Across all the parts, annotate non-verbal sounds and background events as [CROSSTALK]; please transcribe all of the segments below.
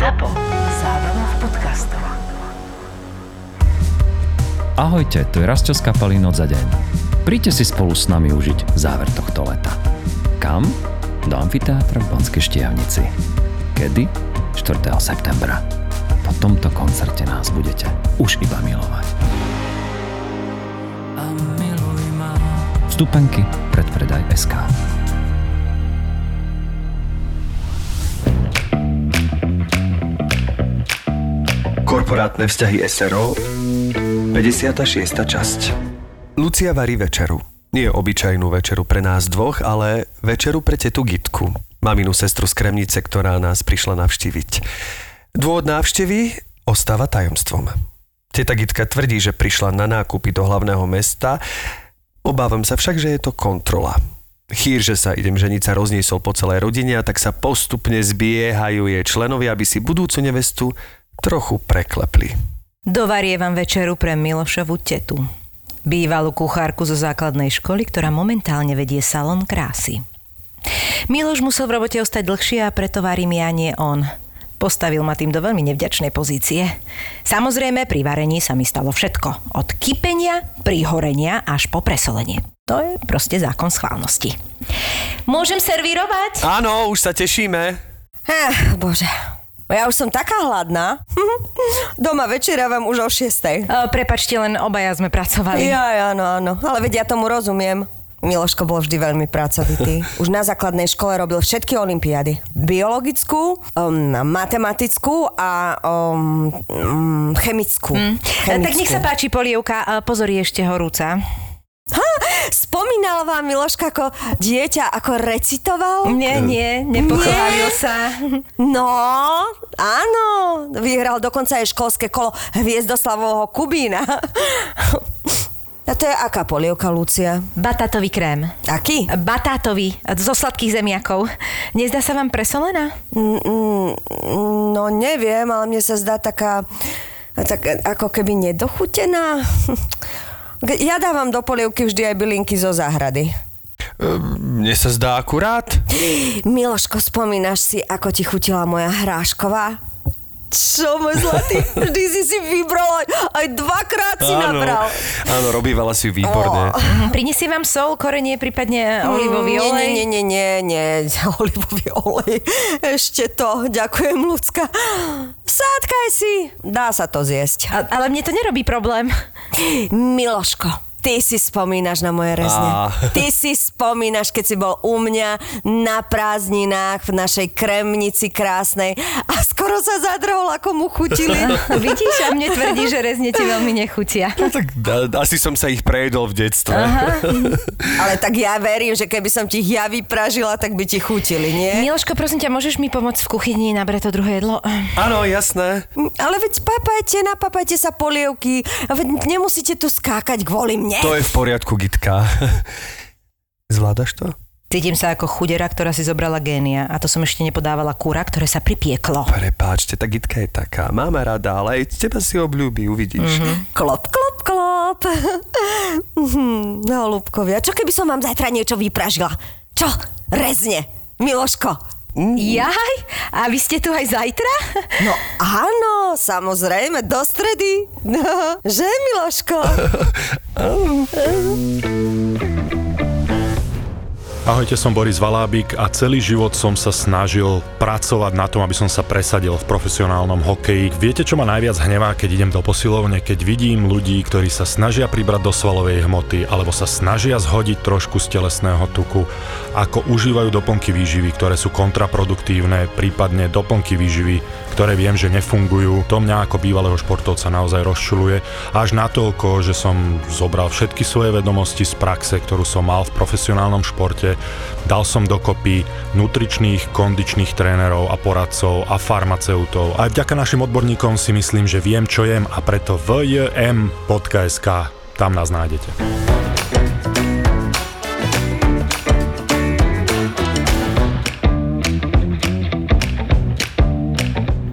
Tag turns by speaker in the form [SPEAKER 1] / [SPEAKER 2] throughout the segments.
[SPEAKER 1] ZAPO. Zábrná v podcastov.
[SPEAKER 2] Ahojte, tu je Rasťo z kapely Noc za deň. Príďte si spolu s nami užiť záver tohto leta. Kam? Do amfiteátra v Banskej štiavnici. Kedy? 4. septembra. Po tomto koncerte nás budete už iba milovať. Vstupenky predpredaj SK.
[SPEAKER 3] Korporátne vzťahy SRO 56. časť Lucia varí večeru. Nie obyčajnú večeru pre nás dvoch, ale večeru pre tetu Gitku, maminu sestru z Kremnice, ktorá nás prišla navštíviť. Dôvod návštevy ostáva tajomstvom. Teta Gitka tvrdí, že prišla na nákupy do hlavného mesta, obávam sa však, že je to kontrola. Chýr, že sa idem ženiť sa rozniesol po celej rodine a tak sa postupne zbiehajú jej členovia, aby si budúcu nevestu trochu preklepli.
[SPEAKER 4] Dovarievam večeru pre Milošovu tetu. Bývalú kuchárku zo základnej školy, ktorá momentálne vedie salon krásy. Miloš musel v robote ostať dlhšie a preto varím ja, nie on. Postavil ma tým do veľmi nevďačnej pozície. Samozrejme, pri varení sa mi stalo všetko. Od kypenia, prihorenia až po presolenie. To je proste zákon schválnosti. Môžem servírovať?
[SPEAKER 3] Áno, už sa tešíme.
[SPEAKER 5] Eh, bože, ja už som taká hladná. [LAUGHS] Doma večeravam už o šiestej.
[SPEAKER 4] O, prepačte, len obaja sme pracovali.
[SPEAKER 5] Ja, áno, áno. Ale vedia, ja tomu rozumiem. Miloško bol vždy veľmi pracovitý. Už na základnej škole robil všetky olimpiády. Biologickú, um, matematickú a um, um, chemickú. Mm. chemickú.
[SPEAKER 4] Tak nech sa páči polievka. A Pozor, je ešte horúca.
[SPEAKER 5] Ha, spomínala vám Miloška ako dieťa, ako recitoval?
[SPEAKER 4] Nie, nie, nepochválil sa.
[SPEAKER 5] No, áno, vyhral dokonca aj školské kolo Hviezdoslavovho Kubína. A to je aká polievka, Lucia?
[SPEAKER 4] Batátový krém.
[SPEAKER 5] Aký?
[SPEAKER 4] Batátový, zo sladkých zemiakov. Nezdá sa vám presolená?
[SPEAKER 5] Mm, mm, No neviem, ale mne sa zdá taká, tak, ako keby nedochutená. Ja dávam do polievky vždy aj bylinky zo záhrady.
[SPEAKER 3] Mne sa zdá akurát.
[SPEAKER 5] Miloško, spomínaš si, ako ti chutila moja hrášková? Čo, môj zlatý? Vždy si si vybral, aj, aj dvakrát si nabral.
[SPEAKER 3] áno, robívala si výborne.
[SPEAKER 4] Prinesie vám sol, korenie, prípadne olivový
[SPEAKER 5] Mm,
[SPEAKER 4] olej?
[SPEAKER 5] Nie, nie, nie, nie, nie, [LAUGHS] olivový olej. Ešte to, ďakujem, ľudská. Sádkaj si, dá sa to zjesť.
[SPEAKER 4] A, ale mne to nerobí problém.
[SPEAKER 5] Miloško, ty si spomínaš na moje rezne.
[SPEAKER 3] Á.
[SPEAKER 5] Ty si spomínaš, keď si bol u mňa na prázdninách v našej kremnici krásnej a skoro sa zadrhol, ako mu chutili. [LAUGHS]
[SPEAKER 4] Vidíš, a mne tvrdí, že rezne ti veľmi nechutia.
[SPEAKER 3] No tak da, asi som sa ich prejedol v detstve. [LAUGHS]
[SPEAKER 5] Ale tak ja verím, že keby som ti ich ja vypražila, tak by ti chutili, nie?
[SPEAKER 4] Miloško, prosím ťa, môžeš mi pomôcť v kuchyni nabrať to druhé jedlo?
[SPEAKER 3] Áno, jasné.
[SPEAKER 5] Ale veď papajte, napapajte sa polievky. A veď nemusíte tu skákať kvôli mne.
[SPEAKER 3] To je v poriadku, Gitka. [LAUGHS] Zvládaš to?
[SPEAKER 4] Cítim sa ako chudera, ktorá si zobrala génia a to som ešte nepodávala kúra, ktoré sa pripieklo.
[SPEAKER 3] Prepáčte, tá Gitka je taká. Máme rada, ale aj teba si obľúbi, uvidíš. Mm-hmm.
[SPEAKER 5] Klop, klop, klop. [LAUGHS] No, Lúbkovia, čo keby som vám zajtra niečo vypražila? Čo? Rezne. Miloško.
[SPEAKER 4] Jaj, a vy ste tu aj zajtra?
[SPEAKER 5] No áno, samozrejme, do stredy. No, [LAUGHS] že, Miloško?
[SPEAKER 6] Ahojte, som Boris Valábik a celý život som sa snažil pracovať na tom, aby som sa presadil v profesionálnom hokeji. Viete, čo ma najviac hnevá, keď idem do posilovne, keď vidím ľudí, ktorí sa snažia pribrať do svalovej hmoty alebo sa snažia zhodiť trošku z telesného tuku, ako užívajú doplnky výživy, ktoré sú kontraproduktívne, prípadne doplnky výživy, ktoré viem, že nefungujú. To mňa ako bývalého športovca naozaj rozčuluje. Až natoľko, že som zobral všetky svoje vedomosti z praxe, ktorú som mal v profesionálnom športe, dal som dokopy nutričných, kondičných trénerov a poradcov a farmaceutov. A vďaka našim odborníkom si myslím, že viem, čo jem a preto vjm.sk tam nás nájdete.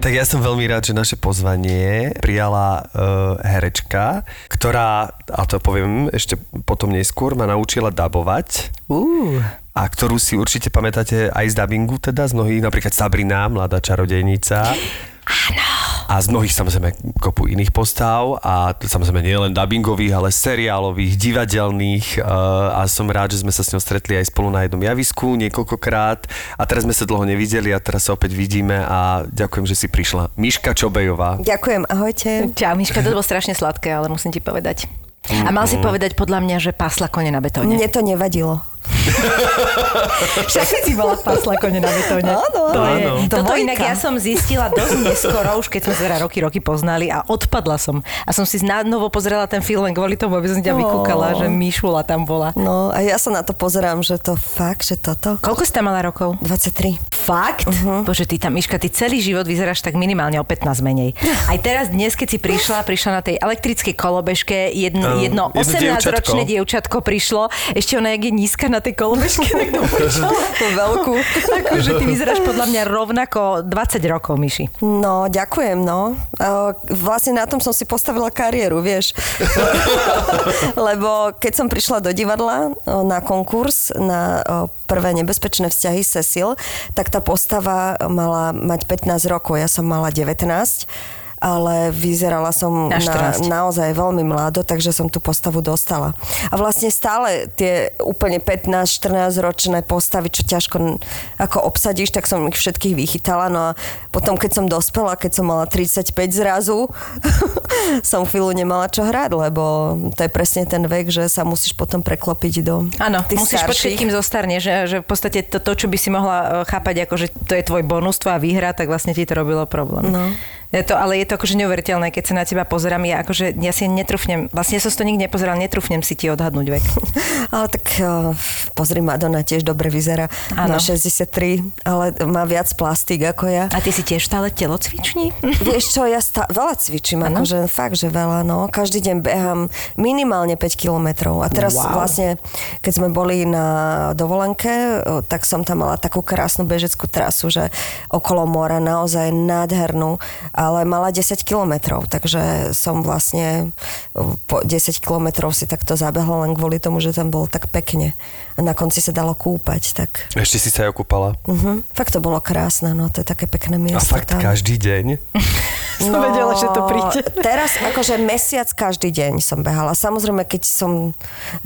[SPEAKER 3] Tak ja som veľmi rád, že naše pozvanie prijala uh, herečka, ktorá, a to poviem ešte potom neskôr, ma naučila dabovať.
[SPEAKER 4] Uh.
[SPEAKER 3] A ktorú si určite pamätáte aj z dabingu teda, z mnohých, napríklad Sabrina, mladá čarodejnica. A z mnohých samozrejme kopu iných postav a samozrejme nie len dubbingových, ale seriálových, divadelných uh, a som rád, že sme sa s ňou stretli aj spolu na jednom javisku niekoľkokrát a teraz sme sa dlho nevideli a teraz sa opäť vidíme a ďakujem, že si prišla. Miška Čobejová.
[SPEAKER 5] Ďakujem, ahojte.
[SPEAKER 4] Čau, Miška, to bolo strašne sladké, ale musím ti povedať. A mal si povedať podľa mňa, že pásla kone na betóne.
[SPEAKER 5] Mne to nevadilo. [LAUGHS]
[SPEAKER 4] Však si bola pasla kone na betóne.
[SPEAKER 5] Áno,
[SPEAKER 4] to je,
[SPEAKER 5] áno.
[SPEAKER 4] Toto
[SPEAKER 5] Dvojka.
[SPEAKER 4] inak ja som zistila dosť neskoro, už keď sme sa teda roky, roky poznali a odpadla som. A som si na novo pozrela ten film len kvôli tomu, aby som ťa
[SPEAKER 5] Ó.
[SPEAKER 4] vykúkala, že Mišula tam bola.
[SPEAKER 5] No a ja sa na to pozerám, že to fakt, že toto.
[SPEAKER 4] Koľko si tam mala rokov?
[SPEAKER 5] 23.
[SPEAKER 4] Fakt? Uh-huh. Bože, ty tam, Miška, ty celý život vyzeráš tak minimálne o 15 menej. [LAUGHS] Aj teraz dnes, keď si prišla, prišla na tej elektrickej kolobežke, jedno,
[SPEAKER 3] Áno,
[SPEAKER 4] jedno
[SPEAKER 3] jedno
[SPEAKER 4] 18-ročné
[SPEAKER 3] dievčatko.
[SPEAKER 4] dievčatko prišlo, ešte ona, je nízka na tej kolobežke, tak to. [LAUGHS]
[SPEAKER 5] Tú veľkú.
[SPEAKER 4] Akože ty vyzeráš podľa mňa rovnako 20 rokov, Miši.
[SPEAKER 5] No, ďakujem, no. Uh, Vlastne na tom som si postavila kariéru, vieš. [LAUGHS] Lebo keď som prišla do divadla o, na konkurs na o, prvé nebezpečné vzťahy Cecil, tak tá postava mala mať 15 rokov, ja som mala 19 ale vyzerala som
[SPEAKER 4] Na
[SPEAKER 5] na,
[SPEAKER 4] 14.
[SPEAKER 5] naozaj veľmi mlado, takže som tú postavu dostala. A vlastne stále tie úplne 15-14 ročné postavy, čo ťažko ako obsadíš, tak som ich všetkých vychytala. No a potom, keď som dospela, keď som mala 35 zrazu, [LAUGHS] som chvíľu nemala čo hrať, lebo to je presne ten vek, že sa musíš potom preklopiť do
[SPEAKER 4] Áno, musíš počkať,
[SPEAKER 5] starších.
[SPEAKER 4] kým zostarne, že, že v podstate to, to, čo by si mohla eh, chápať ako, že to je tvoj bonus, tvoja výhra, tak vlastne ti to robilo problém.
[SPEAKER 5] No.
[SPEAKER 4] Je to, ale je to akože neuveriteľné, keď sa na teba pozerám, ja akože, ja si netrúfnem, vlastne ja som si to nikdy nepozeral, netrúfnem si ti odhadnúť vek. [LAUGHS]
[SPEAKER 5] Ale tak uh, pozri, Madonna tiež dobre vyzerá.
[SPEAKER 4] Áno.
[SPEAKER 5] Má 63, ale má viac plastík ako ja.
[SPEAKER 4] A ty si tiež stále telocviční? [LAUGHS]
[SPEAKER 5] Vieš čo, ja stá- veľa cvičím,
[SPEAKER 4] Áno?
[SPEAKER 5] akože fakt, že veľa, no. Každý deň behám minimálne 5 kilometrov. A teraz
[SPEAKER 4] Wow.
[SPEAKER 5] vlastne, keď sme boli na dovolenke, tak som tam mala takú krásnu bežeckú trasu, že okolo mora naozaj nádhernú, ale mala 10 kilometrov, takže som vlastne po 10 kilometrov si takto zabehla len kvôli tomu, že tam bolo tak pekne. A na konci sa dalo kúpať, tak...
[SPEAKER 3] Ešte si sa aj okúpala.
[SPEAKER 5] Uh-huh. Fakt to bolo krásne, no to je také pekné
[SPEAKER 3] A
[SPEAKER 5] miesto
[SPEAKER 3] fakt
[SPEAKER 5] tam.
[SPEAKER 3] každý deň. [LAUGHS]
[SPEAKER 4] Som vedela, že to príde.
[SPEAKER 5] No, [LAUGHS] Teraz akože mesiac každý deň som behala. Samozrejme, keď som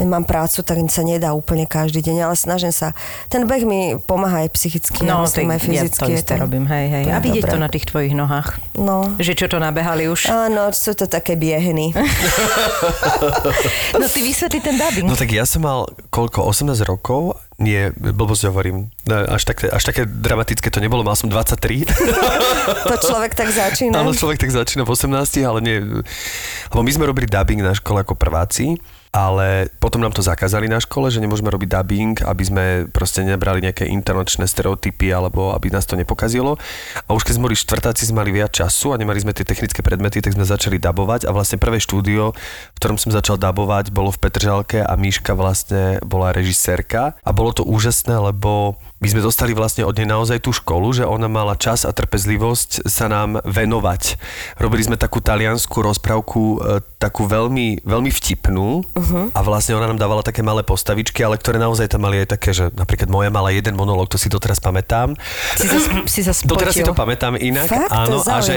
[SPEAKER 5] mám prácu, tak sa nedá úplne každý deň, ale snažím sa. Ten beh mi pomáha aj psychicky, ja myslím, aj fyzicky.
[SPEAKER 4] No, ja to isté robím, hej, hej.
[SPEAKER 5] to
[SPEAKER 4] A vidieť
[SPEAKER 5] dobré.
[SPEAKER 4] to na tých tvojich nohách.
[SPEAKER 5] No.
[SPEAKER 4] Že čo to nabehali už.
[SPEAKER 5] Áno, sú to také biehny. [LAUGHS]
[SPEAKER 4] No ty vysvetli ten dubbing.
[SPEAKER 3] No tak ja som mal koľko, 18 rokov? Nie, blbosť hovorím. No, Až také, až také dramatické to nebolo, mal som 23. [LAUGHS]
[SPEAKER 5] To človek tak začína.
[SPEAKER 3] Áno, človek tak začína v 18, ale nie. Lebo my sme robili dubbing na škole ako prváci, ale potom nám to zakázali na škole, že nemôžeme robiť dubbing, aby sme proste nebrali nejaké internačné stereotypy alebo aby nás to nepokazilo. A už keď sme boli štvrtáci, sme mali viac času a nemali sme tie technické predmety, tak sme začali dabovať a vlastne prvé štúdio, v ktorom som začal dabovať, bolo v Petržalke a Míška vlastne bola režisérka a bolo to úžasné, lebo my sme dostali vlastne od nej naozaj tú školu, že ona mala čas a trpezlivosť sa nám venovať. Robili sme takú taliansku rozprávku, e, takú veľmi, veľmi vtipnú uh-huh. a vlastne ona nám dávala také malé postavičky, ale ktoré naozaj tam mali aj také, že napríklad moja mala jeden monológ, to si doteraz pamätám.
[SPEAKER 4] Si sa, si sa
[SPEAKER 3] Doteraz si to pamätám inak.
[SPEAKER 5] Fakt? To
[SPEAKER 3] áno,
[SPEAKER 5] je
[SPEAKER 3] a, že,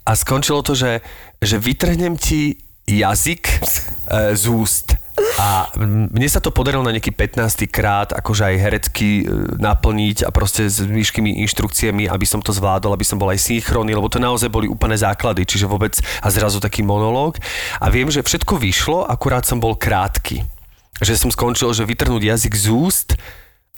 [SPEAKER 3] a skončilo to, že, že vytrhnem ti jazyk e, z úst. A mne sa to podarilo na nejaký 15. krát, akože aj herecky e, naplniť a proste s myškými inštrukciami, aby som to zvládol, aby som bol aj synchronný, lebo to naozaj boli úplné základy, čiže vôbec a zrazu taký monológ. A viem, že všetko vyšlo, akurát som bol krátky. Že som skončil, že vytrhnúť jazyk z úst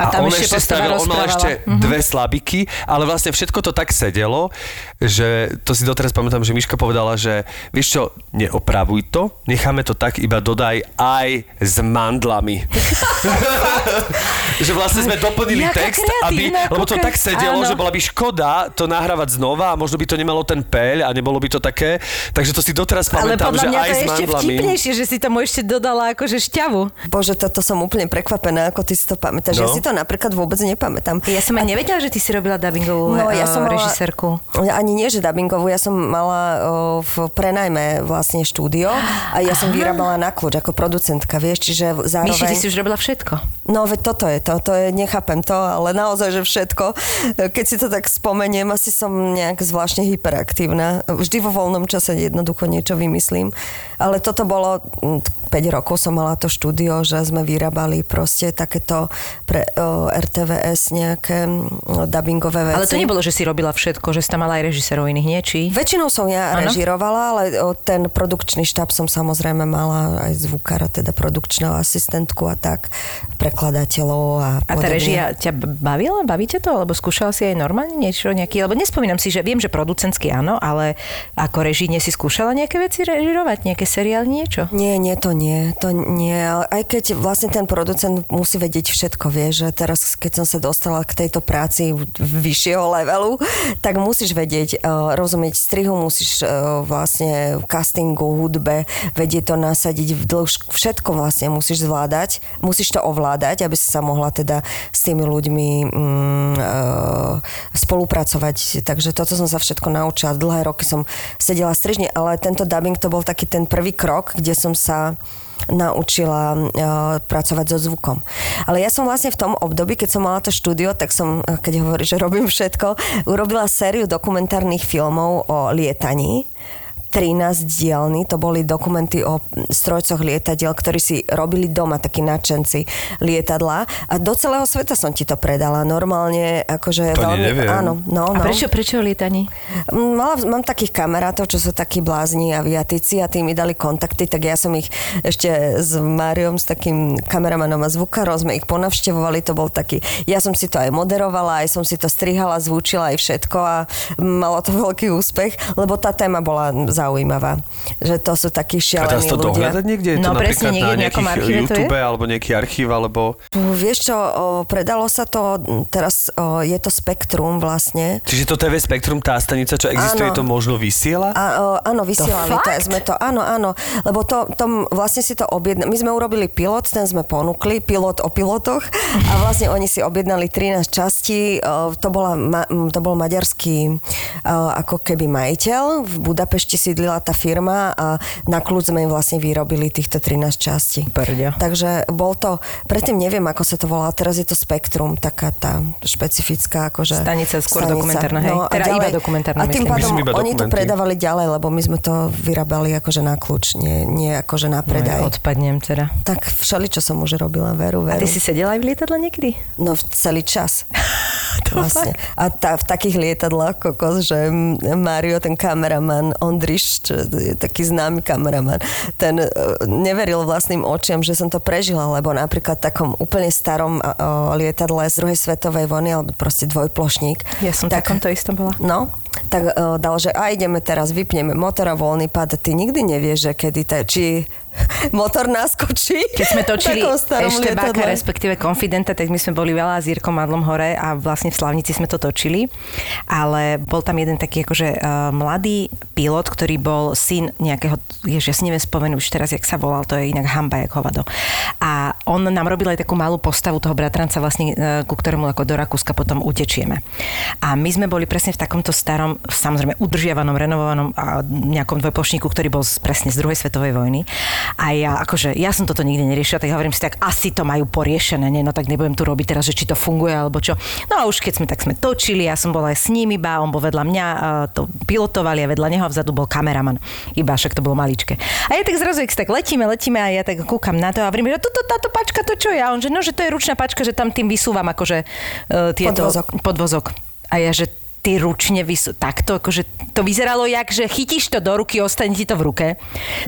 [SPEAKER 4] A tam
[SPEAKER 3] on
[SPEAKER 4] ešte postava
[SPEAKER 3] stavil, on mal ešte dve slabiky, ale vlastne všetko to tak sedelo, že to si doteraz pamätám, že Miška povedala, že vieš čo, neopravuj to, necháme to tak, iba dodaj aj s mandlami. [LAUGHS] že vlastne sme doplnili
[SPEAKER 4] Jaká
[SPEAKER 3] text, aby, lebo to tak sedelo,
[SPEAKER 4] Áno.
[SPEAKER 3] že bola by škoda to nahrávať znova a možno by to nemalo ten peľ a nebolo by to také. Takže to si doteraz
[SPEAKER 4] Ale
[SPEAKER 3] pamätám,
[SPEAKER 4] podľa
[SPEAKER 3] že
[SPEAKER 4] mňa
[SPEAKER 3] aj
[SPEAKER 4] to
[SPEAKER 3] s
[SPEAKER 4] je ešte
[SPEAKER 3] mandlami.
[SPEAKER 4] vtipnejšie, že si tomu ešte dodala akože šťavu.
[SPEAKER 5] Bože, toto som úplne prekvapená, ako ty si to pamätáš.
[SPEAKER 3] No.
[SPEAKER 5] Ja si to to napríklad vôbec nepamätám.
[SPEAKER 4] Ja som aj nevedela, že ty si robila dubbingovú
[SPEAKER 5] No, ja
[SPEAKER 4] eh,
[SPEAKER 5] som mala-
[SPEAKER 4] režisérku.
[SPEAKER 5] Ani nie, že dubbingovú, ja som mala o, v prenajme vlastne štúdio a ja som vyrábala na kľúč ako producentka, vieš, čiže zároveň...
[SPEAKER 4] Myši, ty si už robila všetko.
[SPEAKER 5] No veď toto je to, to je, nechápem to, ale naozaj, že všetko. Keď si to tak spomeniem, asi som nejak zvláštne hyperaktívna. Vždy vo voľnom čase jednoducho niečo vymyslím. Ale toto bolo, mm, 5 rokov som mala to štúdio, že sme vyrábali proste takéto pre o, RTVS nejaké mm, dubbingové veci.
[SPEAKER 4] Ale to nebolo, že si robila všetko, že si tam mala aj režisérov iných, nie? Či?
[SPEAKER 5] Väčšinou som ja
[SPEAKER 4] Áno.
[SPEAKER 5] režirovala, ale o, ten produkčný štáb som samozrejme mala aj zvukára, teda produkčnú asistentku a tak, prekladateľov a
[SPEAKER 4] A tá
[SPEAKER 5] podobne.
[SPEAKER 4] režia ťa bavila? Bavíte to? Alebo skúšala si aj normálne niečo nejaký? Lebo nespomínam si, že viem, že producentsky áno, ale ako režíne si skúšala nejaké veci režirovať? Nejaké seriály, niečo?
[SPEAKER 5] Nie, nie, to nie, to nie. Aj keď vlastne ten producent musí vedieť všetko, vie, že teraz, keď som sa dostala k tejto práci vyššieho levelu, tak musíš vedieť, uh, rozumieť strihu, musíš uh, vlastne castingu, hudbe, vedieť to nasadiť v dĺžku, všetko vlastne musíš zvládať, musíš to ovládať, aby si sa mohla teda s tými ľuďmi mm, uh, spolupracovať. Takže toto som sa všetko naučila. Dlhé roky som sedela strižne, ale tento dubbing to bol taký ten prvý krok, kde som sa naučila uh, pracovať so zvukom. Ale ja som vlastne v tom období, keď som mala to štúdio, tak som, eh, keď hovorí, že robím všetko, urobila sériu dokumentárnych filmov o lietaní. 13 dielny, to boli dokumenty o strojcoch lietadiel, ktorí si robili doma, takí nadšenci lietadla a do celého sveta som ti to predala. Normálne, akože
[SPEAKER 3] To
[SPEAKER 5] veľmi...
[SPEAKER 3] neviem.
[SPEAKER 5] Áno, no,
[SPEAKER 4] A
[SPEAKER 5] no.
[SPEAKER 4] prečo, prečo o lietaní?
[SPEAKER 5] Mala, mám takých kamarátov, čo sú takí blázni aviatici a tí mi dali kontakty, tak ja som ich ešte s Máriom, s takým kameramanom a zvukárom, sme ich ponavštevovali, to bol taký, ja som si to aj moderovala, aj som si to strihala, zvučila aj všetko a malo to veľký úspech, lebo tá téma bola zaujímavá. Že to sú takí
[SPEAKER 3] A dá
[SPEAKER 5] šialení
[SPEAKER 3] sa to
[SPEAKER 5] ľudia.
[SPEAKER 3] dohľadať niekde? Je
[SPEAKER 4] No,
[SPEAKER 3] to
[SPEAKER 4] presne, niekde
[SPEAKER 3] na
[SPEAKER 4] nejakom archíve to je?
[SPEAKER 3] YouTube alebo nejaký archív, alebo...
[SPEAKER 5] Vieš čo, o, predalo sa to, teraz o, je to Spektrum vlastne,
[SPEAKER 3] Čiže to TV Spektrum, tá stanica, čo existuje,
[SPEAKER 5] Áno.
[SPEAKER 3] to možno vysiela?
[SPEAKER 5] A, o, áno, vysielali to,
[SPEAKER 4] fakt?
[SPEAKER 5] sme to, áno, áno, lebo to, to vlastne si to objednali, my sme urobili pilot, ten sme ponúkli, pilot o pilotoch a vlastne oni si objednali 13 častí, o, to, bola, to bol maďarský o, ako keby majiteľ, v Budapešti sídlila tá firma a na kľúč sme im vlastne vyrobili týchto 13 častí.
[SPEAKER 4] Brďo.
[SPEAKER 5] Takže bol to, predtým neviem, ako sa to volá, teraz je to Spektrum, taká tá špecifická akože
[SPEAKER 4] Stanica skôr dokumentárna, hej?
[SPEAKER 5] No, a
[SPEAKER 4] Teda iba
[SPEAKER 5] ďalej-
[SPEAKER 4] dokumentárna,
[SPEAKER 5] A tým
[SPEAKER 4] myslím.
[SPEAKER 5] pádom
[SPEAKER 3] Myslím, iba
[SPEAKER 5] oni to predávali ďalej, lebo my sme to vyrábali akože na kľúč, nie, nie akože na predaj.
[SPEAKER 4] No, odpadnem teda.
[SPEAKER 5] Tak všeli, čo som už robila, veru,
[SPEAKER 4] A
[SPEAKER 5] veru.
[SPEAKER 4] ty si sedela aj v lietadle niekedy?
[SPEAKER 5] No v celý čas. [LAUGHS] vlastne. A tá, v takých lietadlách kokos, že Mario, ten kameraman, Ondriš, čo je taký známy kameraman, ten e, neveril vlastným očiam, že som to prežila, lebo napríklad v takom úplne starom a, o, lietadle z druhej svetovej vojny, alebo proste dvojplošník.
[SPEAKER 4] Ja som tak, takomto istom bola.
[SPEAKER 5] No, tak dal, že a ideme teraz, vypneme motor a voľný pad. Ty nikdy nevieš, že kedy to, či [LAUGHS] motor naskočí.
[SPEAKER 4] Keď sme točili ešte. Báka, respektíve Konfidenta, tak my sme boli veľa s Jirkom Madlom hore a vlastne v Slavnici sme to točili. Ale bol tam jeden taký akože uh, mladý pilot, ktorý bol syn nejakého, jež, ja si neviem spomenúť už teraz, jak sa volal, to je inak hamba, jak hovado. A on nám robil aj takú malú postavu toho bratranca vlastne, uh, ku ktorému ako do Rakúska potom utečieme. A my sme boli presne v takomto starom, samozrejme udržiavanom, renovovanom a nejakom dvojplošníku, ktorý bol presne z druhej svetovej vojny. A ja, akože, ja som toto nikdy neriešila, tak hovorím si, tak asi to majú poriešené, nie? no tak nebudem tu robiť teraz, že či to funguje alebo čo. No a už keď sme tak sme točili, ja som bola aj s ním iba, on bol vedľa mňa, a to pilotovali a vedľa neho vzadu bol kameraman. Iba však to bolo maličké. A ja tak zrazu, keď tak letíme, letíme a ja tak kúkam na to a hovorím, že toto, táto pačka, to čo je? A on, že no, že to je ručná pačka, že tam tým vysúvam akože uh, tieto...
[SPEAKER 5] Podvozok.
[SPEAKER 4] Podvozok. A ja, že ty ručne vysú... Takto, akože to vyzeralo jak, že chytíš to do ruky, ostane ti to v ruke.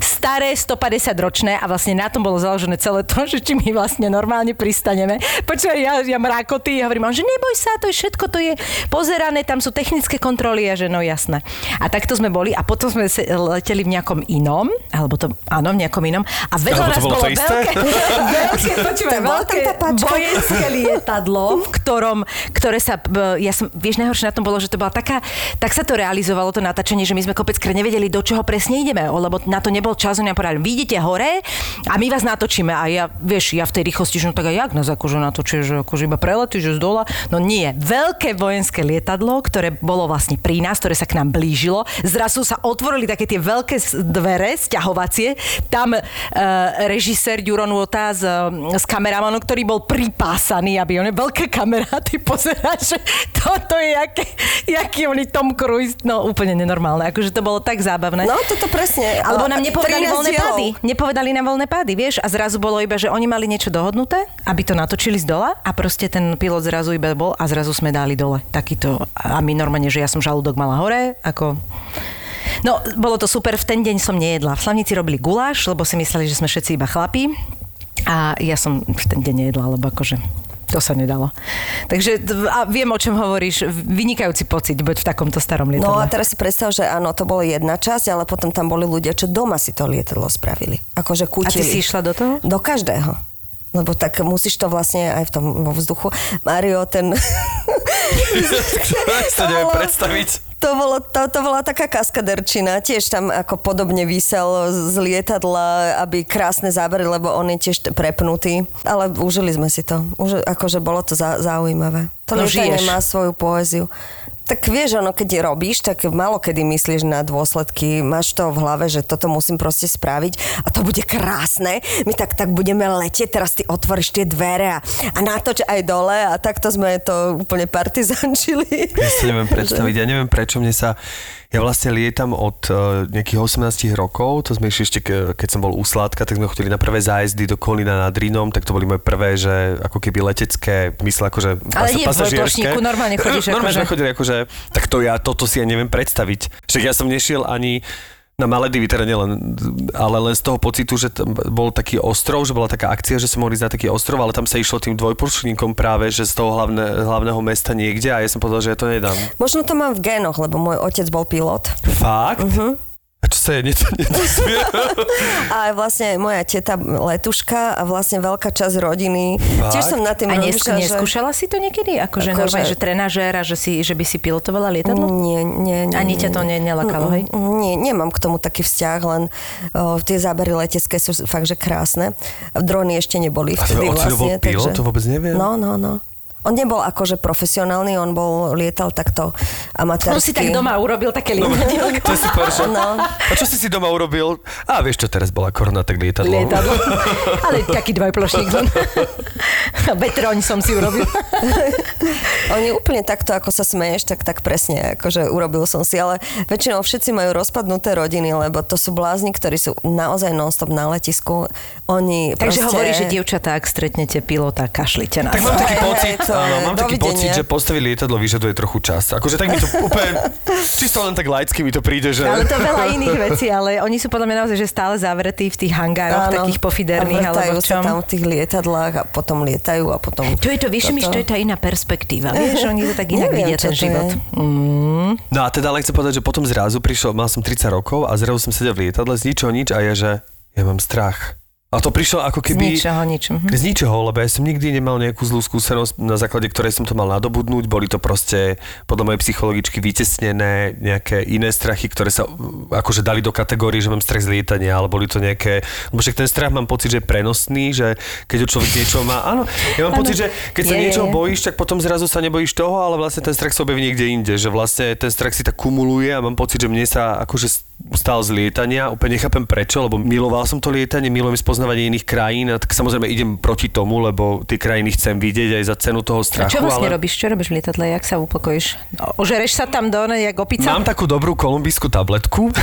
[SPEAKER 4] Staré 150 ročné a vlastne na tom bolo založené celé to, [LAUGHS] že či my vlastne normálne pristaneme. Počúvaj, ja, ja mrákoty, ja hovorím, že neboj sa, to je všetko, to je pozerané, tam sú technické kontroly a že no jasné. A takto sme boli a potom sme se- leteli v nejakom inom, alebo to, áno, v nejakom inom a vedľa nás
[SPEAKER 3] bolo
[SPEAKER 4] bolo veľké, [LAUGHS] veľké, počúvaj, veľké vojenské lietadlo, v ktorom, ktoré sa, ja som, vieš, najhoršie na tom bolo, že to bola taká, tak sa to realizovalo to natáčanie, že my sme kopec nevedeli, do čoho presne ideme, lebo na to nebol čas, oni nám povedali, vy hore a my vás natočíme. A ja, vieš, ja v tej rýchlosti, že no tak a jak nás akože natočíš, že akože iba prelety, že z dola. No nie, veľké vojenské lietadlo, ktoré bolo vlastne pri nás, ktoré sa k nám blížilo. Zrazu sa otvorili také tie veľké dvere, sťahovacie. Tam e, režisér Juro Nuota s, s kameramanom, ktorý bol pripásaný, aby on je veľká kamera, ty pozeráš, že toto je jaký, jaký oni Tom Cruise, no úplne nenormálne, akože to bolo tak zábavné.
[SPEAKER 5] No, toto presne.
[SPEAKER 4] Alebo nám nepovedali
[SPEAKER 5] 13
[SPEAKER 4] voľné
[SPEAKER 5] dielov.
[SPEAKER 4] pády. Nepovedali nám voľné pády, vieš? A zrazu bolo iba, že oni mali niečo dohodnuté, aby to natočili z dola a proste ten pilot zrazu iba bol a zrazu sme dali dole. Takýto. A my normálne, že ja som žalúdok mala hore, ako... No, bolo to super, v ten deň som nejedla. V Slavnici robili guláš, lebo si mysleli, že sme všetci iba chlapí. A ja som v ten deň nejedla, lebo akože to sa nedalo. Takže a viem, o čom hovoríš. Vynikajúci pocit byť v takomto starom
[SPEAKER 5] No
[SPEAKER 4] lietadle.
[SPEAKER 5] a teraz si predstav, že áno, to bolo jedna časť, ale potom tam boli ľudia, čo doma si to lietadlo spravili. Akože
[SPEAKER 4] A
[SPEAKER 5] kútili.
[SPEAKER 4] ty si išla do toho?
[SPEAKER 5] Do každého. Lebo tak musíš to vlastne aj v tom vo vzduchu. Mario, ten... [LAUGHS]
[SPEAKER 3] to neviem predstaviť.
[SPEAKER 5] To, bolo, to, to bola taká kaskaderčina, tiež tam ako podobne vysel z lietadla, aby krásne zábery, lebo on je tiež prepnutý. Ale užili sme si to. Už, akože bolo to zá, zaujímavé. To
[SPEAKER 4] No,
[SPEAKER 5] lietanie
[SPEAKER 4] žiješ.
[SPEAKER 5] má svoju poéziu. Tak vieš, ono, keď robíš, tak málo kedy myslíš na dôsledky. Máš to v hlave, že toto musím proste spraviť a to bude krásne. My tak, tak budeme letieť, teraz ty otvoríš tie dvere a, a natoč aj dole a takto sme to úplne partizančili.
[SPEAKER 3] Ja si neviem [LAUGHS] predstaviť, ja neviem prečo mne sa... Ja vlastne lietam od uh, nejakých 18 rokov, to sme išli ešte, ke, keď som bol u Sládka, tak sme chodili na prvé zájazdy do Kolína nad Rínom, tak to boli moje prvé, že ako keby letecké, mysle akože
[SPEAKER 4] Ale nie v dvojplošníku, normálne chodíš [LAUGHS]
[SPEAKER 3] Normálne
[SPEAKER 4] akože-
[SPEAKER 3] sme chodili akože, tak to ja, toto si ja neviem predstaviť. Však ja som nešiel ani na Maledivy, teda nielen, ale len z toho pocitu, že tam bol taký ostrov, že bola taká akcia, že som mohli ísť na taký ostrov, ale tam sa išlo tým dvojprušníkom práve, že z toho hlavné, hlavného mesta niekde a ja som povedal, že ja to nedám.
[SPEAKER 5] Možno to mám v génoch, lebo môj otec bol pilot.
[SPEAKER 3] Fakt? Uh-huh. A čo sa je neto, [LAUGHS] nedosvie?
[SPEAKER 5] A vlastne moja teta letuška a vlastne veľká časť rodiny.
[SPEAKER 3] Fakt?
[SPEAKER 5] Tiež som na tým
[SPEAKER 4] A nesk-
[SPEAKER 5] rozmýšľala, že-
[SPEAKER 4] neskúšala si to niekedy? Akože
[SPEAKER 5] Akože-
[SPEAKER 4] normálne, že trenažér a že, si, že by si pilotovala lietadlo?
[SPEAKER 5] Nie, nie, nie.
[SPEAKER 4] Ani ťa to ne- nelakalo, hej?
[SPEAKER 5] Nie, nemám k tomu taký vzťah, len o, tie zábery letecké sú fakt, že krásne. Drony ešte neboli
[SPEAKER 3] A tvoj
[SPEAKER 5] vtedy
[SPEAKER 3] otec bol
[SPEAKER 5] vlastne.
[SPEAKER 3] pilot? To vôbec neviem.
[SPEAKER 5] No, no, no. On nebol akože profesionálny, on bol, lietal takto amatérsky.
[SPEAKER 4] On si tak doma urobil také lietadielko. [LAUGHS]
[SPEAKER 3] To je super, že?
[SPEAKER 5] No.
[SPEAKER 3] A čo si si doma urobil? A vieš čo, teraz bola korona, tak lietadlo.
[SPEAKER 4] Lietadlo. [LAUGHS] Ale taký dvojplošník len. [LAUGHS] Vetroň som si urobil.
[SPEAKER 5] Oni úplne takto, ako sa smeješ, tak, tak presne, akože urobil som si, ale väčšinou všetci majú rozpadnuté rodiny, lebo to sú blázni, ktorí sú naozaj non-stop na letisku. Oni
[SPEAKER 4] Takže
[SPEAKER 5] proste...
[SPEAKER 4] hovorí, že dievčatá, ak stretnete pilota, kašlite na
[SPEAKER 3] Tak mám taký pocit,
[SPEAKER 5] to
[SPEAKER 3] áno,
[SPEAKER 5] je
[SPEAKER 3] mám taký
[SPEAKER 5] dovidenia.
[SPEAKER 3] pocit, že postaviť lietadlo vyžaduje trochu čas. Akože tak mi to [LAUGHS] úplne, čisto len tak laicky mi to príde, že...
[SPEAKER 4] Ale to veľa iných vecí, ale oni sú podľa mňa naozaj, že stále zavretí v tých hangároch, takých pofiderných, alebo v čom.
[SPEAKER 5] tam v tých lietadlách a potom lietajú a potom...
[SPEAKER 4] To je to, vieš, mi,
[SPEAKER 5] toto.
[SPEAKER 4] to je tá iná perspektíva. Vieš, oni to tak inak
[SPEAKER 5] Neviem,
[SPEAKER 4] vidia ten život. Mm.
[SPEAKER 3] No a teda len chcem povedať, že potom zrazu prišiel, mal som 30 rokov a zrazu som sedel v lietadle z ničoho nič a je, že ja mám strach. A to prišlo ako
[SPEAKER 4] Z
[SPEAKER 3] keby...
[SPEAKER 4] ničoho nič. Mhm.
[SPEAKER 3] Z ničoho, lebo ja som nikdy nemal nejakú zlú skúsenosť, na základe ktorej som to mal nadobudnúť. Boli to proste podľa mojej psychologičky vytesnené nejaké iné strachy, ktoré sa uh, akože dali do kategórie, že mám strach z lietania, ale boli to nejaké... Lebo však ten strach mám pocit, že je prenosný, že keď človek niečo má... Áno, ja mám
[SPEAKER 4] Áno.
[SPEAKER 3] pocit, že keď sa niečo bojíš, tak potom zrazu sa nebojíš toho, ale vlastne ten strach sa objaví niekde inde, že vlastne ten strach si tak kumuluje a mám pocit, že mne sa akože stál z lietania, úplne nechápem prečo, lebo miloval som to lietanie, milujem spoznávanie iných krajín a tak samozrejme idem proti tomu, lebo tie krajiny chcem vidieť aj za cenu toho
[SPEAKER 4] A
[SPEAKER 3] strachu.
[SPEAKER 4] čo vlastne
[SPEAKER 3] ale...
[SPEAKER 4] robíš? Čo robíš v lietadle? Jak sa upokojíš? Ožereš sa tam do, jak opica?
[SPEAKER 3] Mám takú dobrú kolumbijskú tabletku. [LAUGHS]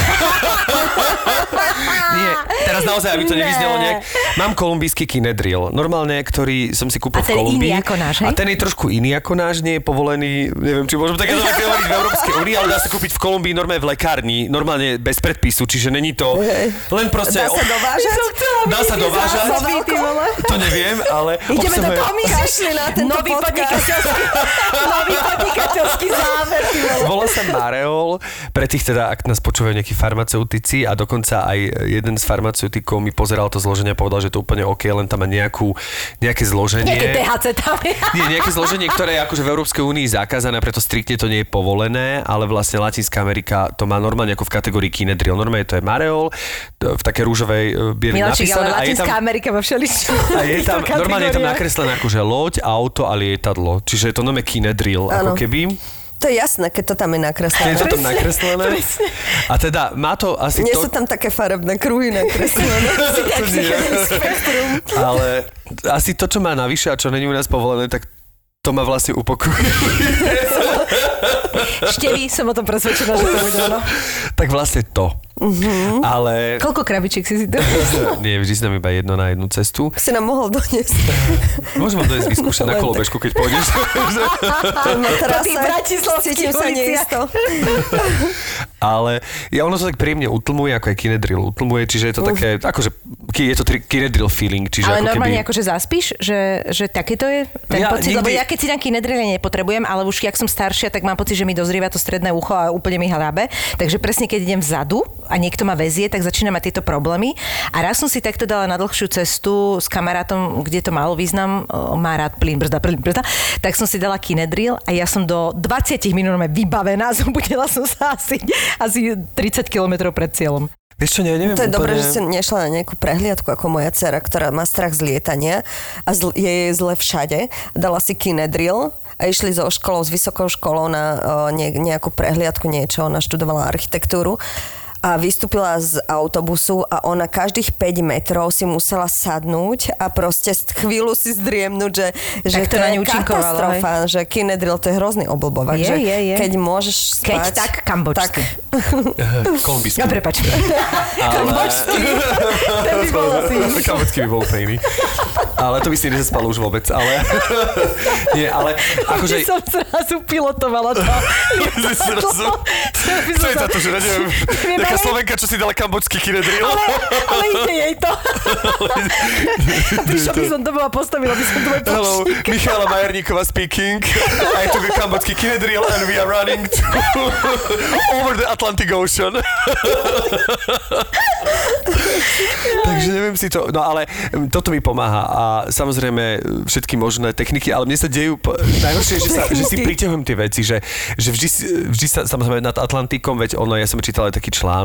[SPEAKER 3] Nie, teraz naozaj, aby to
[SPEAKER 4] Ne.
[SPEAKER 3] nevyznelo nejak. Mám kolumbijský kinedril, normálne, ktorý som si kúpil v Kolumbii.
[SPEAKER 4] iný ako náš, hej?
[SPEAKER 3] A ten je trošku iný ako náš, nie je povolený, neviem, či môžem také také hovoriť v Európskej únii, ale dá sa kúpiť v Kolumbii normálne v lekárni, normálne bez predpisu, čiže není to len proste...
[SPEAKER 5] Dá sa dovážať?
[SPEAKER 3] Dá sa dovážať?
[SPEAKER 4] zásobí, ty vole.
[SPEAKER 3] To neviem, ale...
[SPEAKER 4] Ideme do
[SPEAKER 3] obsahuje-
[SPEAKER 4] toho, kašli na tento
[SPEAKER 5] Nový
[SPEAKER 4] podnikateľský, nový podnikateľský záver.
[SPEAKER 3] Volá sa Mareol, pre tých teda, ak nás počúvajú nejakí farmaceutici a dokonca aj jeden z farmaceutov farmaceutikou, mi pozeral to zloženie a povedal, že to úplne OK, len tam má nejakú, nejaké zloženie.
[SPEAKER 4] Nejaké THC tam je.
[SPEAKER 3] Nie, nejaké zloženie, ktoré je akože v Európskej únii zakázané, preto striktne to nie je povolené, ale vlastne Latinská Amerika to má normálne ako v kategórii Kinedril. Normálne to je Mareol, v také rúžovej e,
[SPEAKER 4] ale
[SPEAKER 3] napísané. a je
[SPEAKER 4] Latinská
[SPEAKER 3] tam,
[SPEAKER 4] Amerika má všeličo. [LAUGHS]
[SPEAKER 3] a je tam, normálne je tam nakreslené akože loď, auto a lietadlo. Čiže je to nome Kinedril, ako keby.
[SPEAKER 5] To je jasné, keď to tam je
[SPEAKER 3] Je
[SPEAKER 5] nakreslené.
[SPEAKER 3] to tam nakreslené. A teda má to asi
[SPEAKER 5] Nie
[SPEAKER 3] to...
[SPEAKER 5] sú tam také farebné kruhy nakreslené. [LAUGHS]
[SPEAKER 3] to nie. [LAUGHS] Ale asi to, čo má navyše a čo není u nás povolené, tak to ma vlastne upokojuje. [LAUGHS]
[SPEAKER 4] Števy, som o tom presvedčená, že to bude ono.
[SPEAKER 3] tak vlastne to.
[SPEAKER 5] Mhm.
[SPEAKER 3] Ale
[SPEAKER 4] Koľko krabičiek si si to... [LAUGHS]
[SPEAKER 3] nie, vždy si tam iba jedno na jednu cestu.
[SPEAKER 5] Si nám mohol doniesť. [LAUGHS]
[SPEAKER 3] Môžem vám dojsť [LAUGHS] vyskúšať na kolobežku, keď pôjdeš.
[SPEAKER 4] Bratislavských
[SPEAKER 5] Cítim sa neisto.
[SPEAKER 3] Ale ja ono sa tak príjemne utlmuje, ako aj Kinedrill utlmuje, čiže je to také, akože je to tri- Kinedrill feeling, čiže
[SPEAKER 4] Ale
[SPEAKER 3] ako
[SPEAKER 4] normálne
[SPEAKER 3] keby...
[SPEAKER 4] akože zaspíš, že, že takéto je ten
[SPEAKER 3] Ja
[SPEAKER 4] pocit, lebo
[SPEAKER 3] nikdy-
[SPEAKER 4] ja keď si dám kinedrille nepotrebujem, ale už jak som staršia, tak mám pocit, že mi dozrieva to stredné ucho a úplne mi hrabe. Takže presne keď idem vzadu a niekto ma vezie, tak začínam mať tieto problémy. A raz som si takto dala na dlhšiu cestu s kamarátom, kde to malo význam, má rád plyn, brzda, plyn, brzda, tak som si dala kinedril a ja som do 20 minút vybavená, [LAUGHS] zobudila som sa asi, asi 30 kilometrov pred cieľom.
[SPEAKER 3] Vieš čo, ne, neviem
[SPEAKER 5] To je
[SPEAKER 3] úplne...
[SPEAKER 5] dobré, že si nešla na nejakú prehliadku ako moja dcera, ktorá má strach z lietania a zl- je jej zle všade. Dala si kinedril a išli so školou, s vysokou školou na o, ne- nejakú prehliadku niečo. Ona študovala architektúru a vystúpila z autobusu a ona každých 5 metrov si musela sadnúť a proste chvíľu si zdriemnúť, že, že
[SPEAKER 4] to
[SPEAKER 5] to
[SPEAKER 4] na
[SPEAKER 5] je katastrofa, že kinedril to je hrozný oblbovák.
[SPEAKER 4] Je,
[SPEAKER 5] že
[SPEAKER 4] je, je.
[SPEAKER 5] Keď môžeš spať...
[SPEAKER 4] Keď tak, kambočský.
[SPEAKER 3] Kolumbijský.
[SPEAKER 4] No prepač.
[SPEAKER 3] Ale... [LAUGHS] [LAUGHS]
[SPEAKER 4] Ten by bol asi...
[SPEAKER 3] Kambočský by bol úplne iný. Ale to by si nezaspal už vôbec, ale... [LAUGHS] Nie, ale akože...
[SPEAKER 4] Že som zrazu pilotovala to.
[SPEAKER 3] Zrazu? Co je táto žena, neviem,
[SPEAKER 4] Neviem, ale-
[SPEAKER 3] Slovenka, čo si dala kambočský kinedril?
[SPEAKER 4] Ale, [LAUGHS] ale ide jej to. Prišla by som to a postavila by som môj
[SPEAKER 3] Hello. Michála Majerníková speaking. I took a kambočský kinedril and we are running to [LAUGHS] over the Atlantic Ocean. [LAUGHS] Takže neviem si to, no ale mm, toto mi pomáha a samozrejme všetky možné techniky, ale mne sa dejú, najhoršie je, že, sa, že si priťahujem tie veci, že, že vždy, vždy sa, samozrejme nad Atlantikom, veď ono, ja som čítal aj taký článok,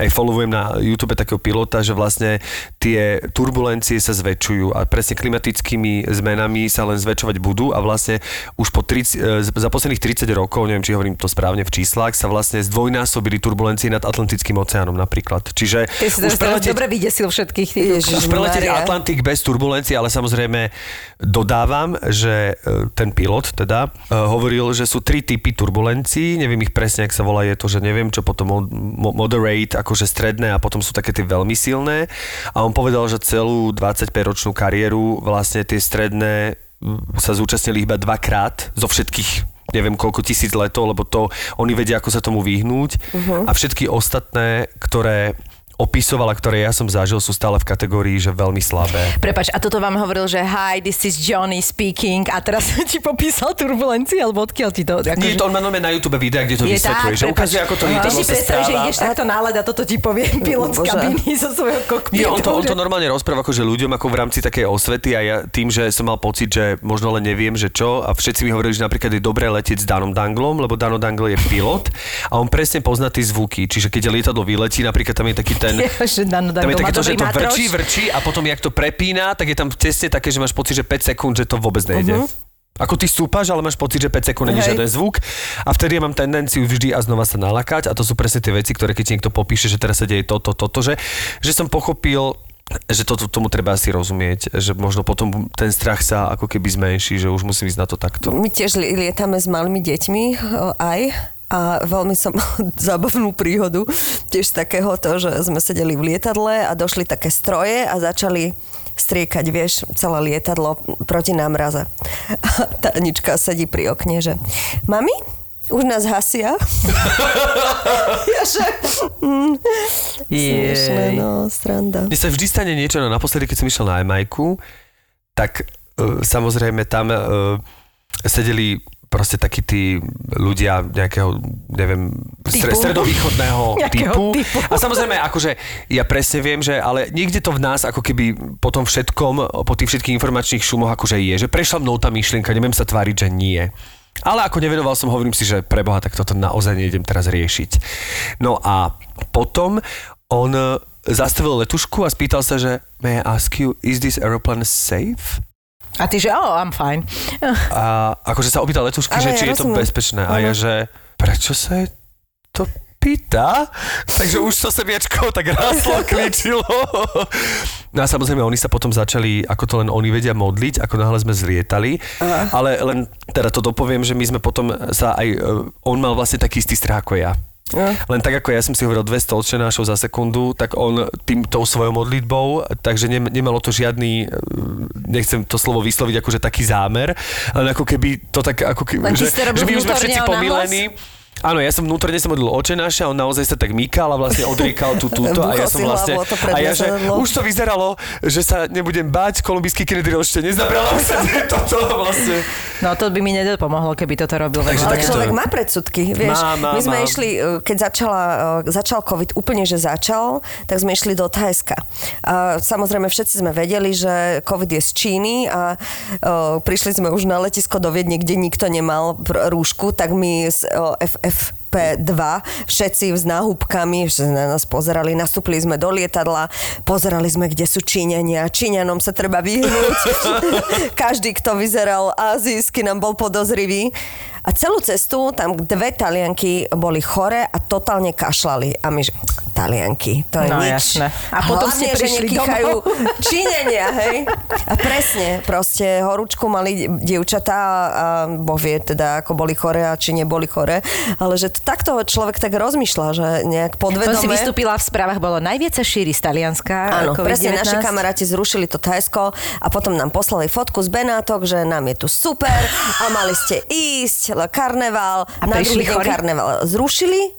[SPEAKER 3] aj followujem na YouTube takého pilota, že vlastne tie turbulencie sa zväčšujú a presne klimatickými zmenami sa len zväčšovať budú a vlastne už po 30, e, za posledných 30 rokov, neviem, či hovorím to správne v číslach, sa vlastne zdvojnásobili turbulencie nad Atlantickým oceánom napríklad. Čiže
[SPEAKER 4] Ty
[SPEAKER 3] už preletieť,
[SPEAKER 4] dobre vydesil všetkých tých.
[SPEAKER 3] Už preletieť. Atlantik bez turbulencií, ale samozrejme dodávam, že e, ten pilot teda e, hovoril, že sú tri typy turbulencií, neviem ich presne, ak sa volá, je to, že neviem, čo potom mo- moderate, akože stredné a potom sú také tie veľmi silné. A on povedal, že celú 25-ročnú kariéru vlastne tie stredné m, sa zúčastnili iba dvakrát zo všetkých neviem koľko tisíc letov, lebo to oni vedia, ako sa tomu vyhnúť. Uh-huh. A všetky ostatné, ktoré opisoval a ktoré ja som zažil, sú stále v kategórii, že veľmi slabé.
[SPEAKER 4] Prepač, a toto vám hovoril, že hi, this is Johnny speaking a teraz [LAUGHS] ti popísal turbulencii, alebo odkiaľ ti to? Akože...
[SPEAKER 3] Nie, to on na YouTube videa, kde to
[SPEAKER 4] je
[SPEAKER 3] vysvetľuje, že ukazuje, ako to
[SPEAKER 4] Ty
[SPEAKER 3] lietadlo
[SPEAKER 4] si
[SPEAKER 3] sa
[SPEAKER 4] predstav, že ideš takto náled a toto ti povie pilot z
[SPEAKER 5] Bože.
[SPEAKER 4] kabíny zo svojho kokpitu.
[SPEAKER 3] Nie, on to, on to
[SPEAKER 4] že- [LAUGHS]
[SPEAKER 3] normálne rozpráva akože ľuďom ako v rámci takej osvety a ja tým, že som mal pocit, že možno len neviem, že čo a všetci mi hovorili, že napríklad je dobré letieť s Danom Danglom, lebo Dano Dangle je pilot a on presne pozná tie zvuky, čiže keď lietadlo vyletí, napríklad tam je taký ten [LAUGHS]
[SPEAKER 4] že Dano
[SPEAKER 3] tam je
[SPEAKER 4] Dangle má
[SPEAKER 3] také to, že to vrčí, vrčí a potom jak to prepína, tak je tam tesne také, že máš pocit, že 5 sekúnd, že to vôbec nejde.
[SPEAKER 4] Mhm.
[SPEAKER 3] Ako ty stúpaš, ale máš pocit, že 5 sekúnd není žiaden zvuk a vtedy ja mám tendenciu vždy a znova sa nalakať a to sú presne tie veci, ktoré keď ti niekto popíše, že teraz sa deje toto, toto, že, že som pochopil, že to, tomu treba asi rozumieť, že možno potom ten strach sa ako keby zmenší, že už musím ísť na to takto.
[SPEAKER 5] My tiež li- lietame s malými deťmi aj a veľmi som [LAUGHS] zábavnú príhodu tiež z takého to, že sme sedeli v lietadle a došli také stroje a začali striekať, vieš, celé lietadlo proti námraze. [LAUGHS] A tá Anička sedí pri okne, že mami, už nás hasia. [LAUGHS] ja že... Mm, smiešné, no, sranda.
[SPEAKER 3] Mne sa vždy stane niečo, no naposledy, keď som išiel na Jamajku, tak uh, samozrejme tam uh, sedeli proste takí tí ľudia nejakého, neviem,
[SPEAKER 4] Typu.
[SPEAKER 3] stredovýchodného [LAUGHS] typu.
[SPEAKER 4] typu.
[SPEAKER 3] A samozrejme, akože ja presne viem, že ale niekde to v nás ako keby po tom všetkom, po tých všetkých informačných šumoch akože je, že prešla mnou tá myšlienka, neviem sa tváriť, že nie. Ale ako nevenoval som, hovorím si, že preboha, tak toto naozaj nejdem teraz riešiť. No a potom on e, zastavil letušku a spýtal sa, že may I ask you, is this aeroplane safe?
[SPEAKER 4] A ty, že oh, I'm fine.
[SPEAKER 3] A akože sa opýtal letušky,
[SPEAKER 5] Ale
[SPEAKER 3] že
[SPEAKER 5] ja
[SPEAKER 3] či je to
[SPEAKER 5] rozumiem.
[SPEAKER 3] bezpečné. A ja, že prečo sa jej to pýta? Takže už to semiačko tak ráslo, [LAUGHS] kličilo. No a samozrejme, oni sa potom začali, ako to len oni vedia modliť, ako náhle sme zlietali. Ale len teda to dopoviem, že my sme potom sa aj, e, on mal vlastne taký istý strach ako ja. Len tak ako ja som si hovoril 200 odčenášov za sekundu, tak on tým tou svojou modlitbou, takže nem, nemalo to žiadny, e, nechcem to slovo vysloviť akože taký zámer, len ako keby to tak, ako keby,
[SPEAKER 4] Len
[SPEAKER 3] že, že my už sme všetci pomilení. Áno, ja som vnútorne sa modlil očenáša, on naozaj sa tak mýkal a vlastne odriekal tú túto a ja som vlastne... A ja, že už to vyzeralo, že sa nebudem báť, kolumbijský Kennedy ešte nezabrala už sa toto vlastne.
[SPEAKER 4] No to by mi nedopomohlo, keby toto robil.
[SPEAKER 3] Takže
[SPEAKER 5] Ale
[SPEAKER 3] tak
[SPEAKER 5] človek má predsudky, vieš.
[SPEAKER 3] Má, má,
[SPEAKER 5] My sme
[SPEAKER 3] má.
[SPEAKER 5] išli, e, keď začala, e, začal COVID, úplne, že začal, tak sme išli do Thajska. A samozrejme všetci sme vedeli, že COVID je z Číny a e, prišli sme už na letisko do Viedne, kde nikto nemal rúšku, tak my z e, FFP2 všetci s náhubkami, že na nás pozerali, nastúpili sme do lietadla, pozerali sme, kde sú Číňania. Číňanom sa treba vyhnúť. [LAUGHS] Každý, kto vyzeral azijsky, nám bol podozrivý. A celú cestu tam dve talianky boli chore a totálne kašlali. A my, že talianky, to je
[SPEAKER 4] No,
[SPEAKER 5] nič.
[SPEAKER 4] jasné. A potom ste
[SPEAKER 5] Hlavne, že
[SPEAKER 4] prišli
[SPEAKER 5] nekýchajú
[SPEAKER 4] domov.
[SPEAKER 5] Číňania, hej. A presne, proste horúčku mali dievčatá a Boh vie teda, ako boli chore a či neboli chore. Ale že takto človek tak rozmýšľa, že nejak
[SPEAKER 4] To
[SPEAKER 5] podvedome...
[SPEAKER 4] si vystúpila v správach, bolo najviac sa šíri z Talianska.
[SPEAKER 5] Áno,
[SPEAKER 4] COVID-19.
[SPEAKER 5] presne naši kamaráti zrušili to Thajsko a potom nám poslali fotku z Benátok, že nám je tu super a mali ste ísť, karneval,
[SPEAKER 4] A
[SPEAKER 5] na druhý deň karneval zrušili,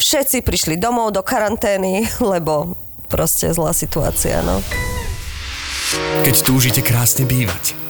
[SPEAKER 5] všetci prišli domov do karantény, [LAUGHS] lebo proste zlá situácia, no.
[SPEAKER 7] Keď túžite krásne bývať.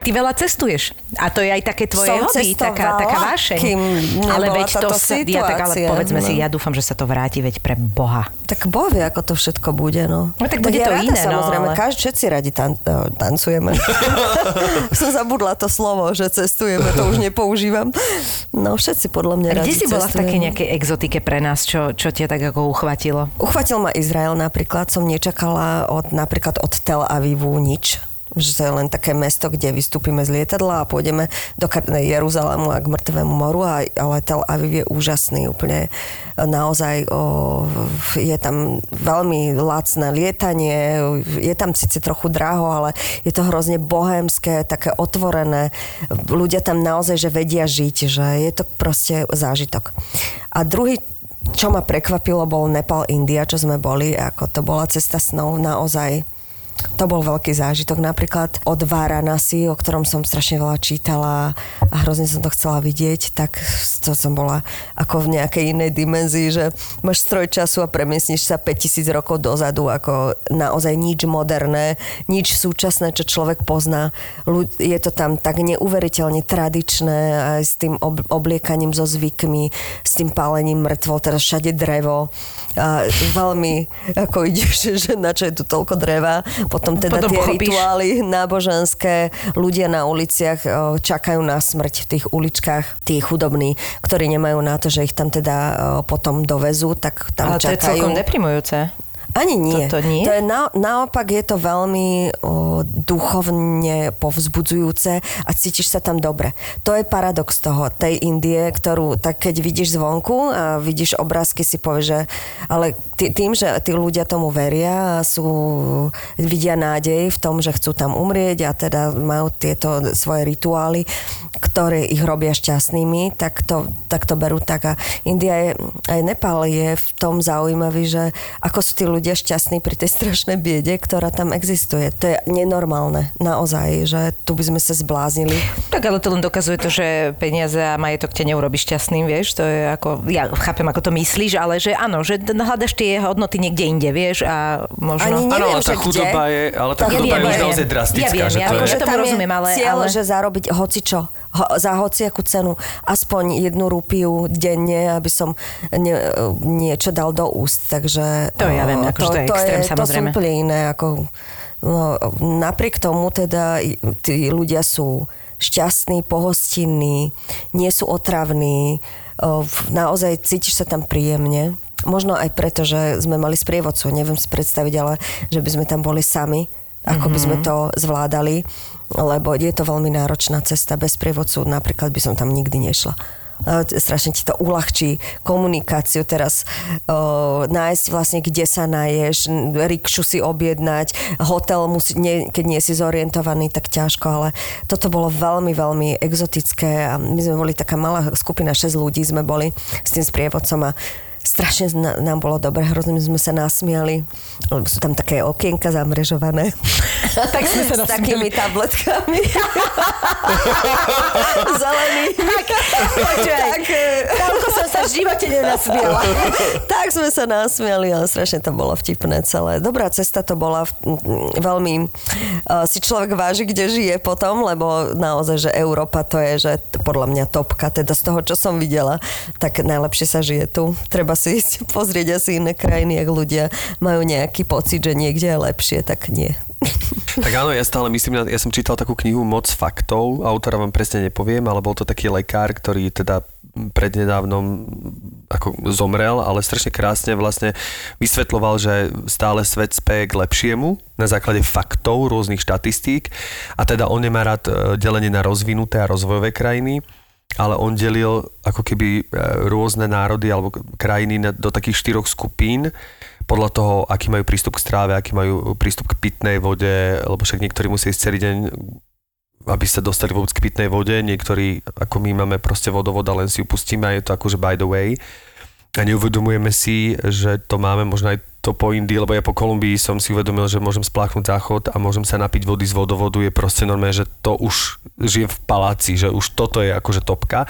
[SPEAKER 4] Ty veľa cestuješ. A to je aj také tvoje
[SPEAKER 5] Som
[SPEAKER 4] hobby, taká, taká
[SPEAKER 5] nebola
[SPEAKER 4] ale veď to sa, ja, tak, ale povedzme
[SPEAKER 5] no.
[SPEAKER 4] si, ja dúfam, že sa to vráti, veď pre Boha.
[SPEAKER 5] Tak Boh vie, ako to všetko bude, no.
[SPEAKER 4] No tak bude
[SPEAKER 5] ja
[SPEAKER 4] to
[SPEAKER 5] rada,
[SPEAKER 4] iné, no,
[SPEAKER 5] samozrejme,
[SPEAKER 4] ale-
[SPEAKER 5] každý, všetci radi tan- no, tancujeme. [LAUGHS] Som zabudla to slovo, že cestujeme, to už nepoužívam. No, všetci podľa mňa radi
[SPEAKER 4] kde si bola v takej nejakej exotike pre nás, čo, čo ťa tak ako uchvatilo?
[SPEAKER 5] Uchvatil ma Izrael napríklad, som nečakala od, napríklad od Tel Avivu nič že to je len také mesto, kde vystúpime z lietadla a pôjdeme do Jeruzalému a k mŕtvemu moru, a, ale Tel Aviv je úžasný, úplne naozaj o, je tam veľmi lacné lietanie, je tam síce trochu draho, ale je to hrozne bohémske, také otvorené, ľudia tam naozaj, že vedia žiť, že je to proste zážitok. A druhý čo ma prekvapilo, bol Nepal, India, čo sme boli, ako to bola cesta snov naozaj to bol veľký zážitok. Napríklad od Varanasi, o ktorom som strašne veľa čítala a hrozne som to chcela vidieť, tak to som bola ako v nejakej inej dimenzii, že máš stroj času a premiesniš sa 5000 rokov dozadu, ako naozaj nič moderné, nič súčasné, čo človek pozná. Je to tam tak neuveriteľne tradičné aj s tým ob- obliekaním so zvykmi, s tým pálením mŕtvol, teraz všade drevo. A veľmi, ako ideš, [LAUGHS] že na čo je tu toľko dreva. Potom teda
[SPEAKER 4] Potom
[SPEAKER 5] tie
[SPEAKER 4] pochopíš.
[SPEAKER 5] rituály náboženské, ľudia na uliciach čakajú na smrť v tých uličkách, tí chudobní, ktorí nemajú na to, že ich tam teda potom dovezú, tak tam
[SPEAKER 4] ale to je
[SPEAKER 5] čakajú.
[SPEAKER 4] celkom deprimujúce.
[SPEAKER 5] Ani nie.
[SPEAKER 4] Toto nie?
[SPEAKER 5] To je na, naopak je to veľmi o, duchovne povzbudzujúce a cítiš sa tam dobre. To je paradox toho, tej Indie, ktorú tak keď vidíš zvonku a vidíš obrázky, si povieš, že ale tý, tým, že tí ľudia tomu veria a sú, vidia nádej v tom, že chcú tam umrieť a teda majú tieto svoje rituály, ktoré ich robia šťastnými, tak to, tak to berú tak. A India je, aj Nepal je v tom zaujímavý, že ako sú tí ľudia ľudia šťastní pri tej strašnej biede, ktorá tam existuje. To je nenormálne, naozaj, že tu by sme sa zbláznili.
[SPEAKER 4] Tak ale to len dokazuje to, že peniaze a majetok te neurobi šťastným, vieš, to je ako, ja chápem, ako to myslíš, ale že áno, že hľadaš tie hodnoty niekde inde, vieš, a možno...
[SPEAKER 5] Ani neviem,
[SPEAKER 3] Áno, ale tá chudoba
[SPEAKER 5] kde.
[SPEAKER 3] je, ale tá
[SPEAKER 5] Ja
[SPEAKER 3] chudoba
[SPEAKER 5] viem,
[SPEAKER 3] je už
[SPEAKER 5] ja
[SPEAKER 3] naozaj drastická.
[SPEAKER 4] Ja viem,
[SPEAKER 3] že
[SPEAKER 4] ja
[SPEAKER 3] to
[SPEAKER 4] viem,
[SPEAKER 3] je...
[SPEAKER 4] že tomu
[SPEAKER 5] tam je
[SPEAKER 4] rozumiem, ale-
[SPEAKER 5] Cieľ,
[SPEAKER 4] ale-
[SPEAKER 5] že zarobiť hocičo, ho, za hociakú cenu, aspoň jednu rupiu denne, aby som ne, niečo dal do úst. Takže
[SPEAKER 4] To ja viem, akože to je extrém,
[SPEAKER 5] to sú
[SPEAKER 4] samozrejme.
[SPEAKER 5] úplne iné. Ako, no, napriek tomu teda tí ľudia sú šťastní, pohostinní, nie sú otravní, v- naozaj cítiš sa tam príjemne. Možno aj preto, že sme mali sprievodcu, neviem si predstaviť, ale že by sme tam boli sami, ako by sme to zvládali, lebo je to veľmi náročná cesta. Bez prievodcu napríklad by som tam nikdy nešla. Strašne ti to uľahčí komunikáciu teraz, o, nájsť vlastne, kde sa naješ, rikšu si objednať, hotel, musí, nie, keď nie si zorientovaný, tak ťažko, ale toto bolo veľmi, veľmi exotické a my sme boli taká malá skupina, 6 ľudí sme boli s tým sprievodcom a strašne nám bolo dobre, hrozne sme sa nasmiali, lebo sú tam také okienka zamrežované. [LAUGHS] tak sme sa S takými tabletkami. [LAUGHS]
[SPEAKER 4] Počúvaj,
[SPEAKER 5] tak, e,
[SPEAKER 4] toľko som sa v živote nenasmiela. [LAUGHS]
[SPEAKER 5] tak sme sa nasmiali, ale strašne to bolo vtipné celé. Dobrá cesta to bola, veľmi uh, si človek váži, kde žije potom, lebo naozaj, že Európa to je, že podľa mňa topka, teda z toho, čo som videla, tak najlepšie sa žije tu. Treba si ísť [LAUGHS] pozrieť asi iné krajiny, ak ľudia majú nejaký pocit, že niekde je lepšie, tak nie. [LAUGHS]
[SPEAKER 3] Tak áno, ja stále myslím, ja som čítal takú knihu Moc faktov, autora vám presne nepoviem, ale bol to taký lekár, ktorý teda prednedávnom ako zomrel, ale strašne krásne vlastne vysvetloval, že stále svet speje k lepšiemu na základe faktov, rôznych štatistík a teda on nemá rád e, delenie na rozvinuté a rozvojové krajiny, ale on delil ako keby e, rôzne národy alebo krajiny do takých štyroch skupín podľa toho, aký majú prístup k stráve, aký majú prístup k pitnej vode, lebo však niektorí musí ísť celý deň aby sa dostali vôbec k pitnej vode. Niektorí, ako my máme proste vodovod a len si ju pustíme a je to akože by the way. A neuvedomujeme si, že to máme možno aj to po Indii, lebo ja po Kolumbii som si uvedomil, že môžem spláchnuť záchod a môžem sa napiť vody z vodovodu, je proste normálne, že to už žije v paláci, že už toto je akože topka.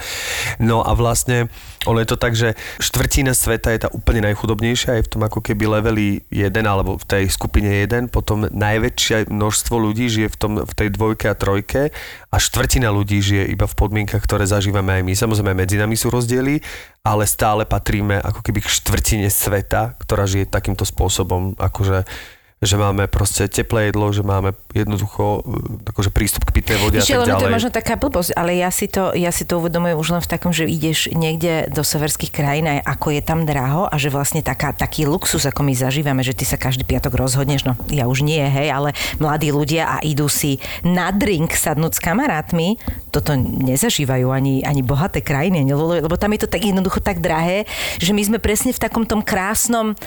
[SPEAKER 3] No a vlastne ono je to tak, že štvrtina sveta je tá úplne najchudobnejšia, je v tom ako keby leveli 1 alebo v tej skupine 1, potom najväčšie množstvo ľudí žije v, tom, v tej dvojke a trojke a štvrtina ľudí žije iba v podmienkach, ktoré zažívame aj my. Samozrejme medzi nami sú rozdiely, ale stále patríme ako keby k štvrtine sveta, ktorá žije takýmto spôsobom, akože že máme proste teplé jedlo, že máme jednoducho e, akože prístup k pitnej vode a
[SPEAKER 4] Ešte,
[SPEAKER 3] tak
[SPEAKER 4] len to je
[SPEAKER 3] ďalej.
[SPEAKER 4] možno taká blbosť, ale ja si, to, ja si to uvedomujem už len v takom, že ideš niekde do severských krajín aj ako je tam draho a že vlastne taká, taký luxus, ako my zažívame, že ty sa každý piatok rozhodneš, no ja už nie, hej, ale mladí ľudia a idú si na drink sadnúť s kamarátmi, toto nezažívajú ani, ani bohaté krajiny, lebo tam je to tak jednoducho tak drahé, že my sme presne v takom tom krásnom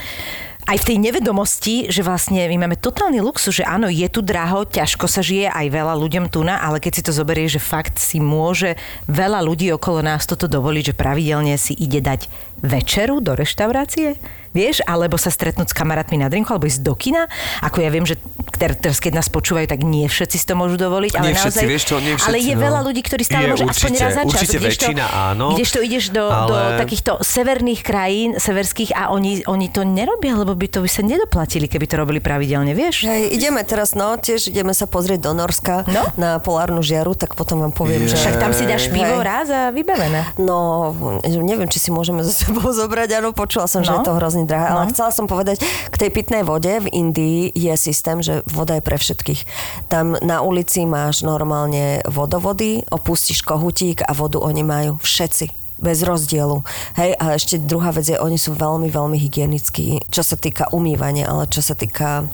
[SPEAKER 4] aj v tej nevedomosti, že vlastne my máme totálny luxus, že áno, je tu draho, ťažko sa žije aj veľa ľuďom tu na, ale keď si to zoberie, že fakt si môže veľa ľudí okolo nás toto dovoliť, že pravidelne si ide dať večeru do reštaurácie, vieš, alebo sa stretnúť s kamarátmi na drinku, alebo ísť do kina. Ako ja viem, že ter- teraz keď nás počúvajú, tak nie všetci si to môžu dovoliť, ale
[SPEAKER 3] Nie všetci,
[SPEAKER 4] naozaj,
[SPEAKER 3] vieš čo, nie všetci,
[SPEAKER 4] ale je
[SPEAKER 3] no.
[SPEAKER 4] veľa ľudí, ktorí stále
[SPEAKER 3] Je
[SPEAKER 4] môže aspoň
[SPEAKER 3] určite,
[SPEAKER 4] raz za čas.
[SPEAKER 3] určite
[SPEAKER 4] kdežto-
[SPEAKER 3] väčšina áno,
[SPEAKER 4] Kdežto ideš do, do
[SPEAKER 3] ale-
[SPEAKER 4] takýchto severných krajín, severských a oni, oni to nerobia, lebo by to by sa nedoplatili, keby to robili pravidelne, vieš?
[SPEAKER 5] Hej, ideme teraz, no, tiež ideme sa pozrieť do Norska
[SPEAKER 4] No.
[SPEAKER 5] na polárnu žiaru, tak potom vám poviem, že...
[SPEAKER 4] Však tam si dáš pivo
[SPEAKER 5] Hej.
[SPEAKER 4] raz a vybavené.
[SPEAKER 5] No, neviem, či si môžeme so sebou [LAUGHS] zobrať, áno, počula som, že
[SPEAKER 4] No.
[SPEAKER 5] je to hrozne drahé, ale
[SPEAKER 4] No.
[SPEAKER 5] chcela som povedať, k tej pitnej vode v Indii je systém, že voda je pre všetkých. Tam na ulici máš normálne vodovody, opustíš kohutík a vodu oni majú všetci. bez rozdielu. Hej, a ešte druhá vec je, oni sú veľmi, veľmi hygienickí, čo sa týka umývania, ale čo sa týka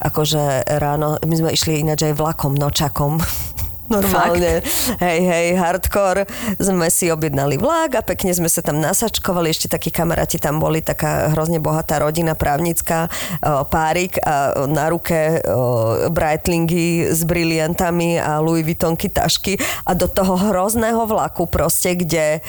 [SPEAKER 5] akože ráno, my sme išli ináč aj vlakom, nočakom, [LAUGHS] Normálne, hej, hej, hardcore. Sme si objednali vlak a pekne sme sa tam nasačkovali. Ešte takí kamaráti tam boli, taká hrozne bohatá rodina právnická, párik a na ruke o, Breitlingy s briliantami a Louis Vuittonky tašky a do toho hrozného vlaku proste, kde e,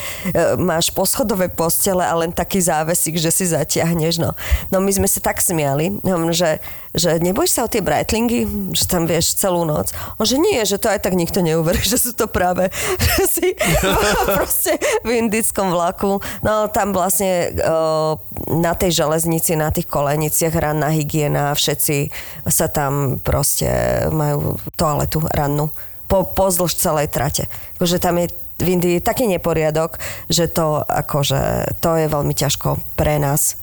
[SPEAKER 5] máš poschodové postele a len taký závesik, že si zatiahneš. No, no my sme sa tak smiali, že, že nebojíš sa o tie Breitlingy, že tam vieš celú noc. On, že nie, že to aj tak nikto neuverí, [LAUGHS] že sú to práve že [LAUGHS] si [LAUGHS] proste v indickom vlaku. No tam vlastne o, na tej železnici, na tých koleniciach ranná hygiena, všetci sa tam proste majú toaletu rannú po, pozdĺž celej trate. Akože tam je v Indii taký neporiadok, že to akože to je veľmi ťažko pre nás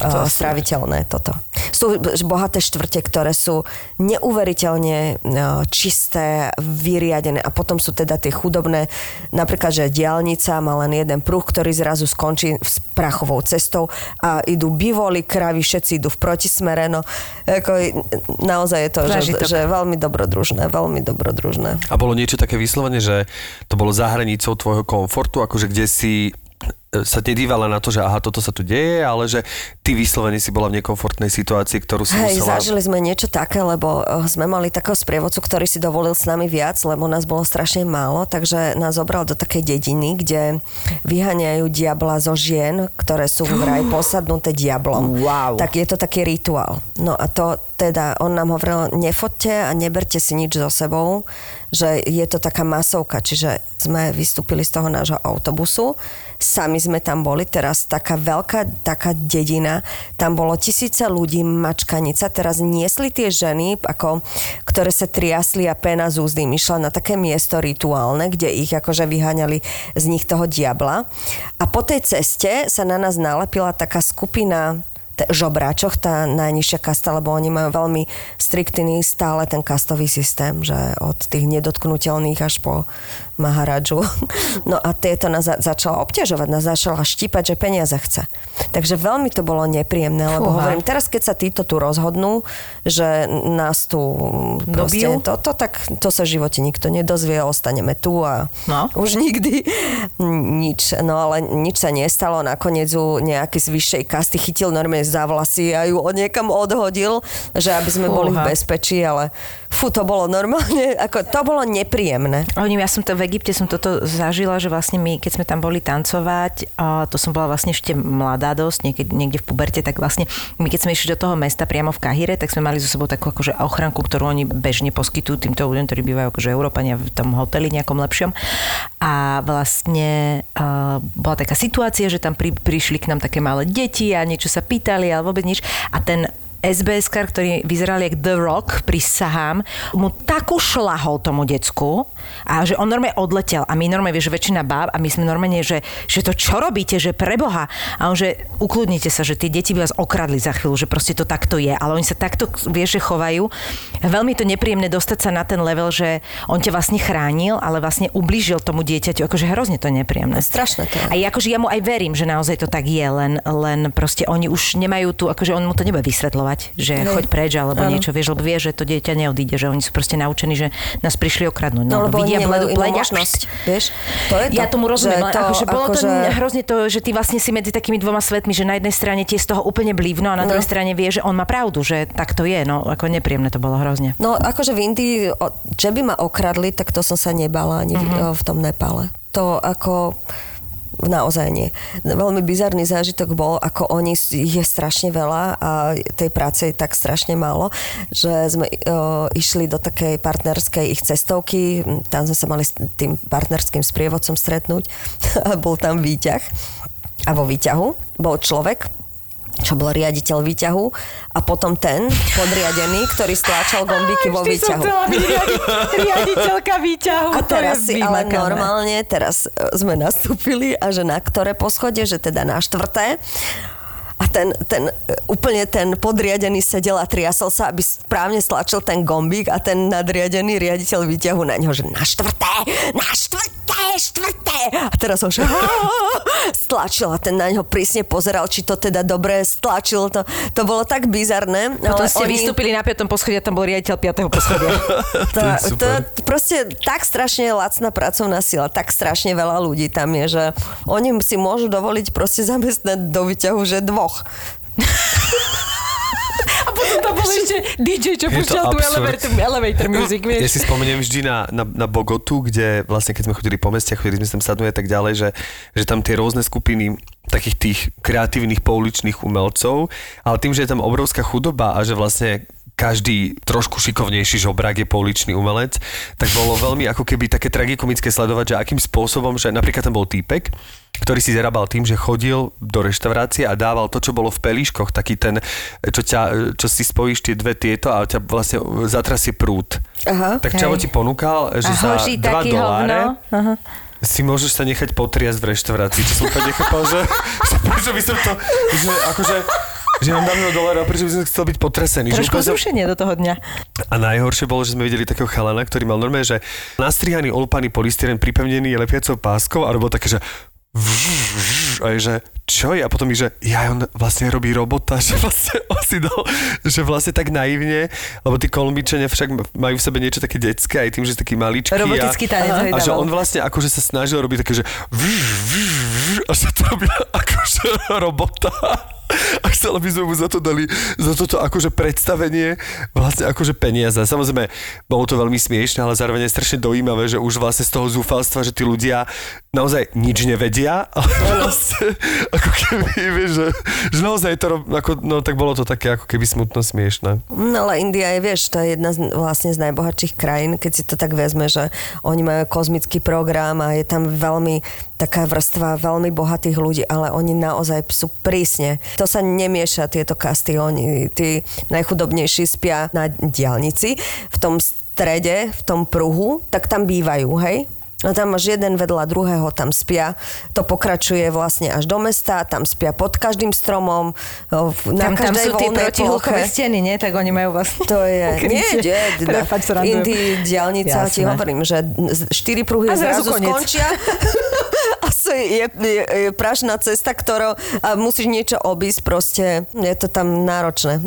[SPEAKER 5] uh, stráviteľné toto. Sú bohaté štvrte, ktoré sú neuveriteľne uh, čisté, vyriadené a potom sú teda tie chudobné, napríklad, že diálnica má len jeden pruh, ktorý zrazu skončí s prachovou cestou a idú bivoli, kravy, všetci idú v protismere, no ako, naozaj je to, že, že veľmi dobrodružné, veľmi dobrodružné.
[SPEAKER 3] A bolo niečo také vyslovene, že to bolo za hranicou tvojho komfortu, akože kde si sa nedívala na to, že aha, toto sa tu deje, ale že ty vyslovene si bola v nekomfortnej situácii, ktorú si
[SPEAKER 5] Hej,
[SPEAKER 3] musela...
[SPEAKER 5] zažili sme niečo také, lebo eh, sme mali takého sprievodcu, ktorý si dovolil s nami viac, lebo nás bolo strašne málo, takže nás zobral do takej dediny, kde vyháňajú diabla zo žien, ktoré sú vraj [GASPS] posadnuté diablom.
[SPEAKER 4] Wow.
[SPEAKER 5] Tak je to taký rituál. No a to teda, on nám hovoril, nefoďte a neberte si nič so sebou, že je to taká masovka, čiže sme vystúpili z toho nášho autobusu, sami sme tam boli, teraz taká veľká taká dedina, tam bolo tisíce ľudí, mačkanica, teraz niesli tie ženy, ako, ktoré sa triasli a pena z úzdy. Išla na také miesto rituálne, kde ich akože vyháňali z nich toho diabla. A po tej ceste sa na nás nalepila taká skupina t- žobráčoch, tá najnižšia kasta, lebo oni majú veľmi striktný stále ten kastový systém, že od tých nedotknutelných až po Maharadžu. [LAUGHS] No a tieto nás za- začala obťažovať, nás začala štípať, že peniaze chce. Takže veľmi to bolo nepríjemné, lebo
[SPEAKER 4] Fúha.
[SPEAKER 5] hovorím, teraz keď sa títo tu rozhodnú, že nás tu proste toto, tak to sa v živote nikto nedozvie, ostaneme tu a
[SPEAKER 4] No. [LAUGHS]
[SPEAKER 5] už nikdy nič. No ale nič sa nestalo, nakoniec ju nejaký z vyššej kasty chytil normálne za vlasy a ju od niekam odhodil, že aby sme boli v
[SPEAKER 4] Fúha.
[SPEAKER 5] bezpečí, ale fú, to bolo normálne, ako to bolo nepríjemné.
[SPEAKER 4] Oni, ja som to Egypte som toto zažila, že vlastne my, keď sme tam boli tancovať, a to som bola vlastne ešte mladá dosť, niekde, niekde v puberte, tak vlastne my keď sme išli do toho mesta priamo v Kahire, tak sme mali so sebou takú akože ochranku, ktorú oni bežne poskytujú týmto ľuďom, ktorí bývajú akože Európania v tom hoteli nejakom lepšom. A vlastne uh, bola taká situácia, že tam pri, prišli k nám také malé deti a niečo sa pýtali, ale vôbec nič. A ten SBS, ktorý vyzeral jak The Rock, prisahám, mu takú šlahol tomu decku a že on normálne odletel a my normálne, vieš, väčšina báb a my sme normálne, že, že to čo robíte, že preboha. A on, že ukludnite sa, že tie deti by vás okradli za chvíľu, že proste to takto je. Ale oni sa takto, vieš, že chovajú. Veľmi to nepríjemné dostať sa na ten level, že on ťa vlastne chránil, ale vlastne ublížil tomu dieťaťu. Akože hrozne to nepríjemné.
[SPEAKER 5] Strašné to je.
[SPEAKER 4] A akože ja mu aj verím, že naozaj to tak je, len, len proste oni už nemajú tu, akože on mu to nebude vysvetľovať, že
[SPEAKER 5] Hej.
[SPEAKER 4] choď preč alebo
[SPEAKER 5] Áno.
[SPEAKER 4] niečo, vieš, lebo vie, že to dieťa neodíde, že oni sú proste naučení, že nás prišli okradnúť.
[SPEAKER 5] No, lebo nemajú inú
[SPEAKER 4] pleť
[SPEAKER 5] možnosť, vieš? To je to,
[SPEAKER 4] ja tomu rozumiem, ale
[SPEAKER 5] to
[SPEAKER 4] akože bolo to
[SPEAKER 5] akože-
[SPEAKER 4] hrozne to, že ty vlastne si medzi takými dvoma svetmi, že na jednej strane ti je z toho úplne blívno a na
[SPEAKER 5] No.
[SPEAKER 4] druhej strane vie, že on má pravdu, že tak to je, no ako nepríjemné to bolo hrozne.
[SPEAKER 5] No akože v Indii, že by ma okradli, tak to som sa nebala ani uh-huh. v tom Nepále. To ako naozaj nie. Veľmi bizarný zážitok bol, ako oni, ich je strašne veľa a tej práce je tak strašne málo, že sme o, išli do takej partnerskej ich cestovky, tam sme sa mali s tým partnerským sprievodcom stretnúť a [LAUGHS] bol tam výťah. A vo výťahu bol človek, čo bol riaditeľ výťahu a potom ten podriadený, ktorý stláčal gombíky vo výťahu. [LAUGHS]
[SPEAKER 4] riaditeľka výťahu.
[SPEAKER 5] A teraz si ale normálne, teraz e, sme nastúpili a že na ktoré poschodie, že teda na štvrté. A ten, ten, úplne ten podriadený sedel a triasol sa, aby správne stlačil ten gombík a ten nadriadený riaditeľ výťahu na ňo, že na štvrté, na štvrté, štvrté. A teraz ho že stlačil a ten na ňo prísne pozeral, či to teda dobre stlačil. To, to bolo tak bizarné.
[SPEAKER 4] Potom ste
[SPEAKER 5] oni-
[SPEAKER 4] vystúpili na 5. poschodí a tam bol riaditeľ 5. poschodia. [LAUGHS]
[SPEAKER 5] to, to, proste tak strašne lacná pracovná sila, tak strašne veľa ľudí tam je, že oni si môžu dovoliť proste zamestnať do vyťahu, že dvoch. [LAUGHS]
[SPEAKER 4] A potom tam bol ešte DJ, čo púšťal tú elevator, elevator music,
[SPEAKER 3] Ja
[SPEAKER 4] vieš.
[SPEAKER 3] si spomeniem vždy na, na, na Bogotu, kde vlastne keď sme chodili po meste, chodili sme tam sadnúť a tak ďalej, že, že tam tie rôzne skupiny takých tých kreatívnych pouličných umelcov, ale tým, že je tam obrovská chudoba a že vlastne každý trošku šikovnejší žobrák je pouličný umelec, tak bolo veľmi ako keby také tragikomické sledovať, že akým spôsobom, že napríklad tam bol týpek, ktorý si zarábal tým, že chodil do reštaurácie a dával to, čo bolo v pelíškoch, taký ten, čo, ťa, čo si spojíš tie dve tieto a ťa vlastne zatrasie prúd.
[SPEAKER 5] Aha.
[SPEAKER 3] Tak Čavo ti ponúkal, že
[SPEAKER 4] A
[SPEAKER 3] za
[SPEAKER 4] hoší
[SPEAKER 3] 2
[SPEAKER 4] taký
[SPEAKER 3] doláre.
[SPEAKER 4] Aha.
[SPEAKER 3] si môžeš sa nechať potriasť v reštaurácii. Čo som úplne nechápal, že, [LAUGHS] že prečo by som to, že akože, že nám dáme dolára, prečo by som chcel byť potresený. Že
[SPEAKER 4] Trošku
[SPEAKER 3] som-
[SPEAKER 4] zrušenie do toho dňa.
[SPEAKER 3] a najhoršie bolo, že sme videli takého chalana, ktorý mal normálne, že nastrihaný olpaný polystyren pripevnený lepiacou páskou a robil také, že a je, že čo je? A potom mi, že ja on vlastne robí robota, [LAUGHS] že vlastne on si dal, že vlastne tak naivne, lebo tí Kolumbičania však majú v sebe niečo také detské, aj tým, že taký maličký.
[SPEAKER 4] Robotický tanec
[SPEAKER 3] a, a že on vlastne akože sa snažil robiť také, že a že to robí akože robota. A chcel, aby sme mu za to dali, za toto akože predstavenie, vlastne akože peniaze. Samozrejme, bolo to veľmi smiešne, ale zároveň je strašne dojímavé, že už vlastne z toho zúfalstva, že tí ľudia naozaj nič nevedia, [LAUGHS] ale vlastne ako keby, vieš, že, že naozaj to, ako, no tak bolo to také ako keby smutno smiešne.
[SPEAKER 5] No ale India je, vieš, to je jedna z, vlastne z najbohatších krajín, keď si to tak vezme, že oni majú kozmický program a je tam veľmi taká vrstva veľmi bohatých ľudí, ale oni naozaj sú prísne. To sa nemieša tieto kasty, oni, tí najchudobnejší spia na diálnici, v tom strede, v tom pruhu, tak tam bývajú, hej? No tam máš jeden vedľa druhého, tam spia. To pokračuje vlastne až do mesta, tam spia pod každým stromom, na
[SPEAKER 4] Tam, tam
[SPEAKER 5] každej
[SPEAKER 4] sú tie
[SPEAKER 5] ploche.
[SPEAKER 4] steny, nie? Tak oni majú vlastne...
[SPEAKER 5] To je, [LAUGHS] nie, nie, v. Indii diálnica, ti hovorím, že štyri pruhy
[SPEAKER 4] A zrazu
[SPEAKER 5] zrazu, skončia. [LAUGHS] A je, je, je prašná cesta, ktorou a musíš niečo obísť, proste je to tam náročné.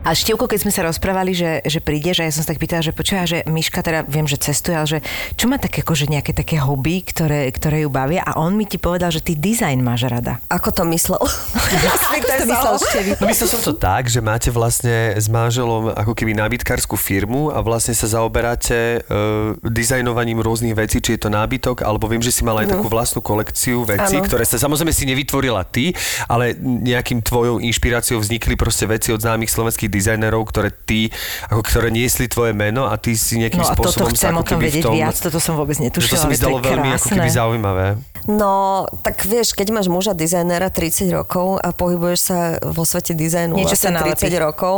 [SPEAKER 4] A Števko, keď sme sa rozprávali, že, že prídeš a ja som sa tak pýtala, že počúva, že Miška teda viem, že cestuje, ale že čo má také, akože nejaké také hobby, ktoré, ktoré ju bavia a on mi ti povedal, že ty dizajn máš rada.
[SPEAKER 5] Ako to myslel? [LAUGHS]
[SPEAKER 4] Ako to myslel Števi?
[SPEAKER 3] No myslel som to tak, že máte vlastne s manželom ako keby nábytkárskú firmu a vlastne sa zaoberáte uh, dizajnovaním rôznych vecí, či je to nábytok, alebo viem, že si mala aj takú vlastnú kolekciu vecí,
[SPEAKER 5] Áno.
[SPEAKER 3] ktoré sa samozrejme si nevytvorila ty, ale nejakým tvojou inšpiráciou vznikli proste veci od známych slovenských dizajnerov, ktoré ty, ako ktoré niesli tvoje meno a ty si nejakým
[SPEAKER 4] No a toto
[SPEAKER 3] spôsobom
[SPEAKER 4] chcem
[SPEAKER 3] sa
[SPEAKER 4] o
[SPEAKER 3] ako
[SPEAKER 4] tom
[SPEAKER 3] keby
[SPEAKER 4] vedieť
[SPEAKER 3] tom...
[SPEAKER 4] viac, toto som vôbec
[SPEAKER 3] že to
[SPEAKER 4] netušila,
[SPEAKER 3] sa mi zdalo veľmi ako keby zaujímavé.
[SPEAKER 5] No, tak vieš, keď máš muža dizajnera 30 rokov a pohybuješ sa vo svete dizajnu
[SPEAKER 4] Niečo
[SPEAKER 5] vlastne
[SPEAKER 4] sa
[SPEAKER 5] 30
[SPEAKER 4] nalepí.
[SPEAKER 5] rokov,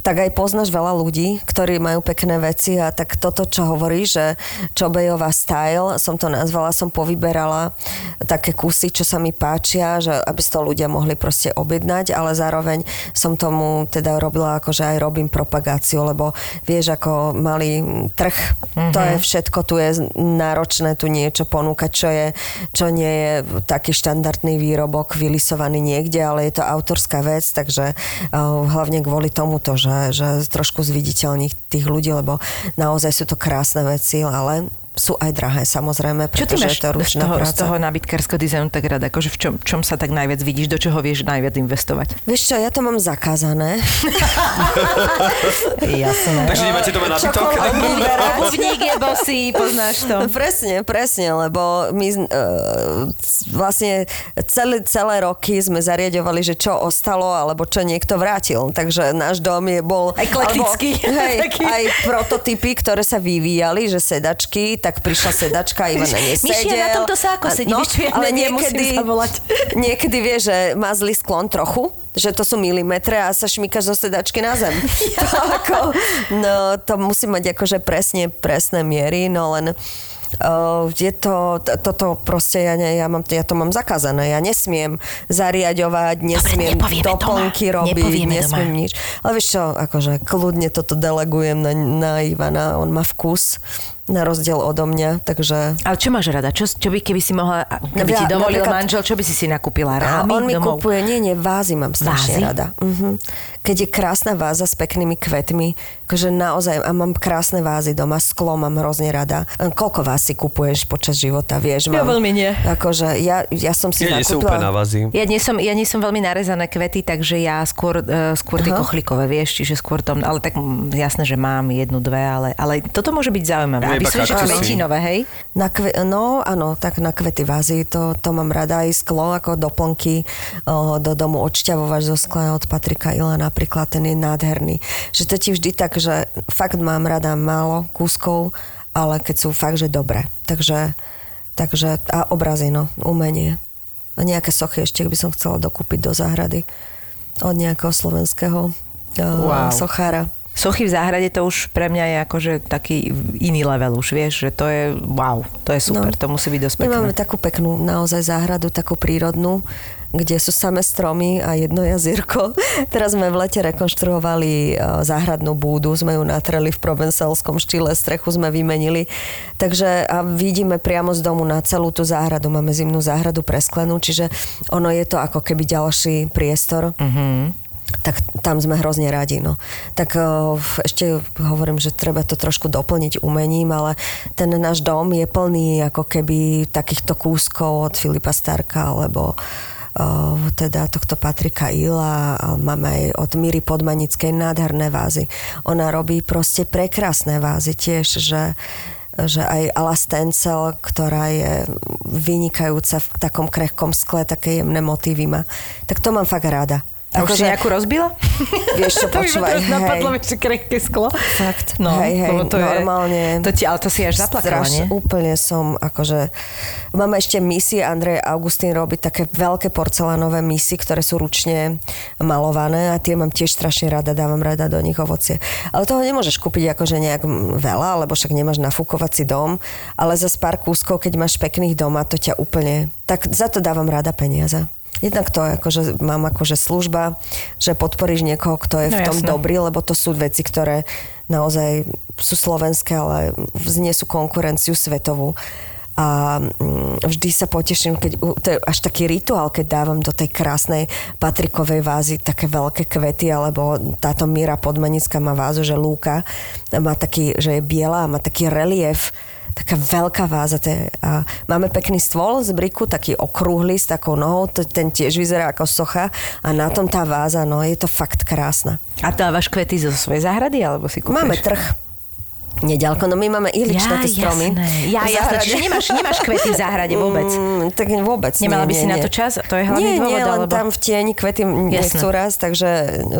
[SPEAKER 5] tak aj poznáš veľa ľudí, ktorí majú pekné veci a tak toto, čo hovorí, že Čobejová style, som to nazvala, som povyberala také kusy, čo sa mi páčia, že aby to ľudia mohli proste objednať, ale zároveň som tomu teda robila ako, že aj robím propagáciu, lebo vieš, ako malý trh, mm-hmm. to je všetko, tu je náročné tu niečo ponúkať, čo je, čo nie je taký štandardný výrobok vylisovaný niekde, ale je to autorská vec, takže uh, hlavne kvôli tomuto, že, že trošku zviditeľní tých ľudí, lebo naozaj sú to krásne veci, ale sú aj drahé samozrejme,
[SPEAKER 4] Čo ty
[SPEAKER 5] pretože
[SPEAKER 4] máš
[SPEAKER 5] je to
[SPEAKER 4] z
[SPEAKER 5] ručná
[SPEAKER 4] toho, z
[SPEAKER 5] práca.
[SPEAKER 4] toho nábytkárskeho dizajnu tak rada? Akože v čom, čom sa tak najviac vidíš? Do čoho vieš najviac investovať?
[SPEAKER 5] Vieš čo, ja to mám zakázané. [LAUGHS]
[SPEAKER 4] Jasné.
[SPEAKER 3] Takže nemáte doma nábytok?
[SPEAKER 4] Obuvník je bosý, poznáš to.
[SPEAKER 5] Presne, presne, lebo my uh, vlastne celé, celé roky sme zariadovali, že čo ostalo, alebo čo niekto vrátil. Takže náš dom je bol...
[SPEAKER 4] Eklektický.
[SPEAKER 5] Alebo, [LAUGHS] hej, aj prototypy, ktoré sa vyvíjali, že sedačky, tak prišla sedačka, Ivan na nej
[SPEAKER 4] Mišia,
[SPEAKER 5] sedel.
[SPEAKER 4] na tomto sáko
[SPEAKER 5] A-
[SPEAKER 4] sedí, vieš čo, ja
[SPEAKER 5] ale niekedy, niekedy vieš, že má zlý sklon trochu, že to sú milimetre a sa šmíkaš zo sedačky na zem. [LAUGHS] to, ako, no, to musí mať akože presne, presné miery, no len Uh, je to, toto proste, ja, ne, ja, mám, ja to mám zakázané, ja nesmiem zariadovať, nesmiem
[SPEAKER 4] nepovieme
[SPEAKER 5] doplnky
[SPEAKER 4] doma.
[SPEAKER 5] robiť,
[SPEAKER 4] Nepovieme
[SPEAKER 5] nesmiem
[SPEAKER 4] doma.
[SPEAKER 5] nič. Ale vieš čo, akože kľudne toto delegujem na, na Ivana, on má vkus. Na rozdiel odo mňa, takže...
[SPEAKER 4] Ale čo máš rada? Čo, čo by, keby si mohla, keby ti
[SPEAKER 5] Ja-
[SPEAKER 4] dovolil
[SPEAKER 5] napríklad-
[SPEAKER 4] manžel, čo by si si nakúpila? Rámy
[SPEAKER 5] on mi
[SPEAKER 4] domov?
[SPEAKER 5] kúpuje, nie, nie, vázy mám strašne
[SPEAKER 4] Vázy?
[SPEAKER 5] rada. Mhm. Keď je krásna váza s peknými kvetmi, akože naozaj, a mám krásne vázy doma, sklo mám hrozne rada. A Koľko vás si kupuješ počas života, vieš?
[SPEAKER 4] Ja
[SPEAKER 5] mám,
[SPEAKER 4] veľmi nie.
[SPEAKER 5] Akože ja, ja som si
[SPEAKER 3] Ja nie som
[SPEAKER 5] nakúpila...
[SPEAKER 3] úplne na vazy.
[SPEAKER 4] Ja nie, som, ja nie som veľmi narezané kvety, takže ja skôr, uh, skôr tie kochlikové, vieš, čiže skôr tom, ale tak mm, jasné, že mám jednu, dve, ale, ale toto môže byť zaujímavé.
[SPEAKER 3] Nie,
[SPEAKER 4] A
[SPEAKER 3] iba
[SPEAKER 4] vysvetliš
[SPEAKER 3] kaktusy.
[SPEAKER 4] väčšinové, hej?
[SPEAKER 5] Na kve, no áno, tak na kvety vázy, to, to mám rada aj sklo ako doplnky o, do domu odšťavovač zo skla od Patrika Ila napríklad, ten je nádherný. Že to ti vždy tak, že fakt mám rada málo kúskov, ale keď sú fakt, že dobré. Takže, takže a obrazy, no, umenie. A nejaké sochy ešte by som chcela dokúpiť do záhrady od nejakého slovenského o,
[SPEAKER 4] Wow.
[SPEAKER 5] sochára.
[SPEAKER 4] Sochy v záhrade to už pre mňa je akože taký iný level už, vieš, že to je wow, to je super,
[SPEAKER 5] No.
[SPEAKER 4] to musí byť dosť
[SPEAKER 5] My
[SPEAKER 4] pekné.
[SPEAKER 5] máme takú peknú naozaj záhradu, takú prírodnú, kde sú samé stromy a jedno jazierko. [LAUGHS] Teraz sme v lete rekonštruovali e, záhradnú búdu, sme ju natreli v provencelskom štýle, strechu sme vymenili. Takže a vidíme priamo z domu na celú tú záhradu, máme zimnú záhradu presklenú, čiže ono je to ako keby ďalší priestor. Mm-hmm tak tam sme hrozne radi. No. Tak o, ešte hovorím, že treba to trošku doplniť umením, ale ten náš dom je plný ako keby takýchto kúskov od Filipa Starka, alebo o, teda tohto Patrika Ila, máme aj od Míry Podmanickej nádherné vázy. Ona robí proste prekrásne vázy tiež, že že aj Ala Stencel, ktorá je vynikajúca v takom krehkom skle, také jemné motívy má. Tak to mám fakt rada.
[SPEAKER 4] A už si nejakú [LAUGHS] rozbila?
[SPEAKER 5] Vieš čo, [LAUGHS]
[SPEAKER 4] to by ma
[SPEAKER 5] počúvaj,
[SPEAKER 4] napadlo, že krehké sklo.
[SPEAKER 5] Fakt.
[SPEAKER 4] No,
[SPEAKER 5] hej, hej,
[SPEAKER 4] to
[SPEAKER 5] normálne.
[SPEAKER 4] Je, to ti, ale to si až zaplakala, nie?
[SPEAKER 5] Úplne som, akože... Máme ešte misie, Andrej Augustín robí také veľké porcelánové misy, ktoré sú ručne malované a tie mám tiež strašne rada, dávam rada do nich ovocie. Ale toho nemôžeš kúpiť akože nejak veľa, lebo však nemáš nafúkovací dom, ale za pár kúskov, keď máš pekných doma, to ťa úplne... Tak za to dávam rada peniaze. Jednak to, akože mám akože služba, že podporíš niekoho, kto je v
[SPEAKER 4] No,
[SPEAKER 5] tom
[SPEAKER 4] jasné.
[SPEAKER 5] dobrý, lebo to sú veci, ktoré naozaj sú slovenské, ale vznesú konkurenciu svetovú. A mm, vždy sa poteším, keď, to je až taký rituál, keď dávam do tej krásnej patrikovej vázy také veľké kvety, alebo táto Míra Podmanická má vázu, že lúka, má taký, že je biela a má taký relief, taká veľká váza. To je, a máme pekný stôl z briku, taký okrúhly s takou nohou, to, ten tiež vyzerá ako socha a na tom tá váza, no je to fakt krásna.
[SPEAKER 4] A dávaš kvety zo svojej záhrady, alebo si kúpiš?
[SPEAKER 5] Máme trh. Neďalko, no my máme stromy.
[SPEAKER 4] jasné. Ja,
[SPEAKER 5] V
[SPEAKER 4] jasné,
[SPEAKER 5] záhrade.
[SPEAKER 4] čiže nemáš, nemáš kvety v záhrade vôbec.
[SPEAKER 5] Mm, tak vôbec
[SPEAKER 4] Nemala
[SPEAKER 5] nie,
[SPEAKER 4] by si
[SPEAKER 5] nie,
[SPEAKER 4] na to čas? To je hlavný
[SPEAKER 5] nie,
[SPEAKER 4] dôvod,
[SPEAKER 5] nie, len
[SPEAKER 4] alebo...
[SPEAKER 5] tam v tieni kvety nechcú raz, takže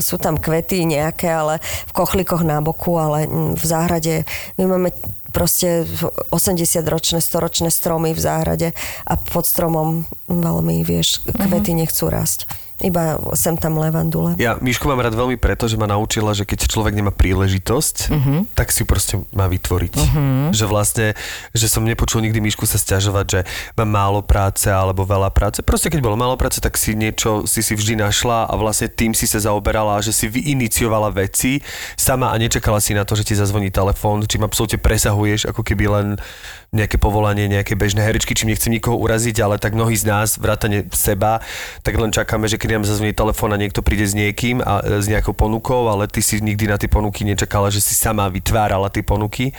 [SPEAKER 5] sú tam kvety nejaké, ale v kochlikoch na boku, ale mm, v záhrade my máme proste 80-ročné, 100-ročné stromy v záhrade a pod stromom veľmi, vieš, kvety nechcú rásť. Iba sem tam levandule.
[SPEAKER 3] Ja Mišku mám rád veľmi preto, že ma naučila, že keď človek nemá príležitosť, uh-huh. tak si ju proste má vytvoriť. Uh-huh. Že vlastne, že som nepočul nikdy Mišku sa stiažovať, že mám málo práce alebo veľa práce. Proste keď bolo málo práce, tak si niečo si si vždy našla a vlastne tým si sa zaoberala že si vyiniciovala veci sama a nečakala si na to, že ti zazvoní telefón, čím absolútne presahuješ ako keby len nejaké povolanie, nejaké bežné herečky, čím nechcem nikoho uraziť, ale tak mnohí z nás, vrátane seba, tak len čakáme, že keď nám zazvoní telefón a niekto príde s niekým a e, s nejakou ponukou, ale ty si nikdy na tie ponuky nečakala, že si sama vytvárala tie ponuky.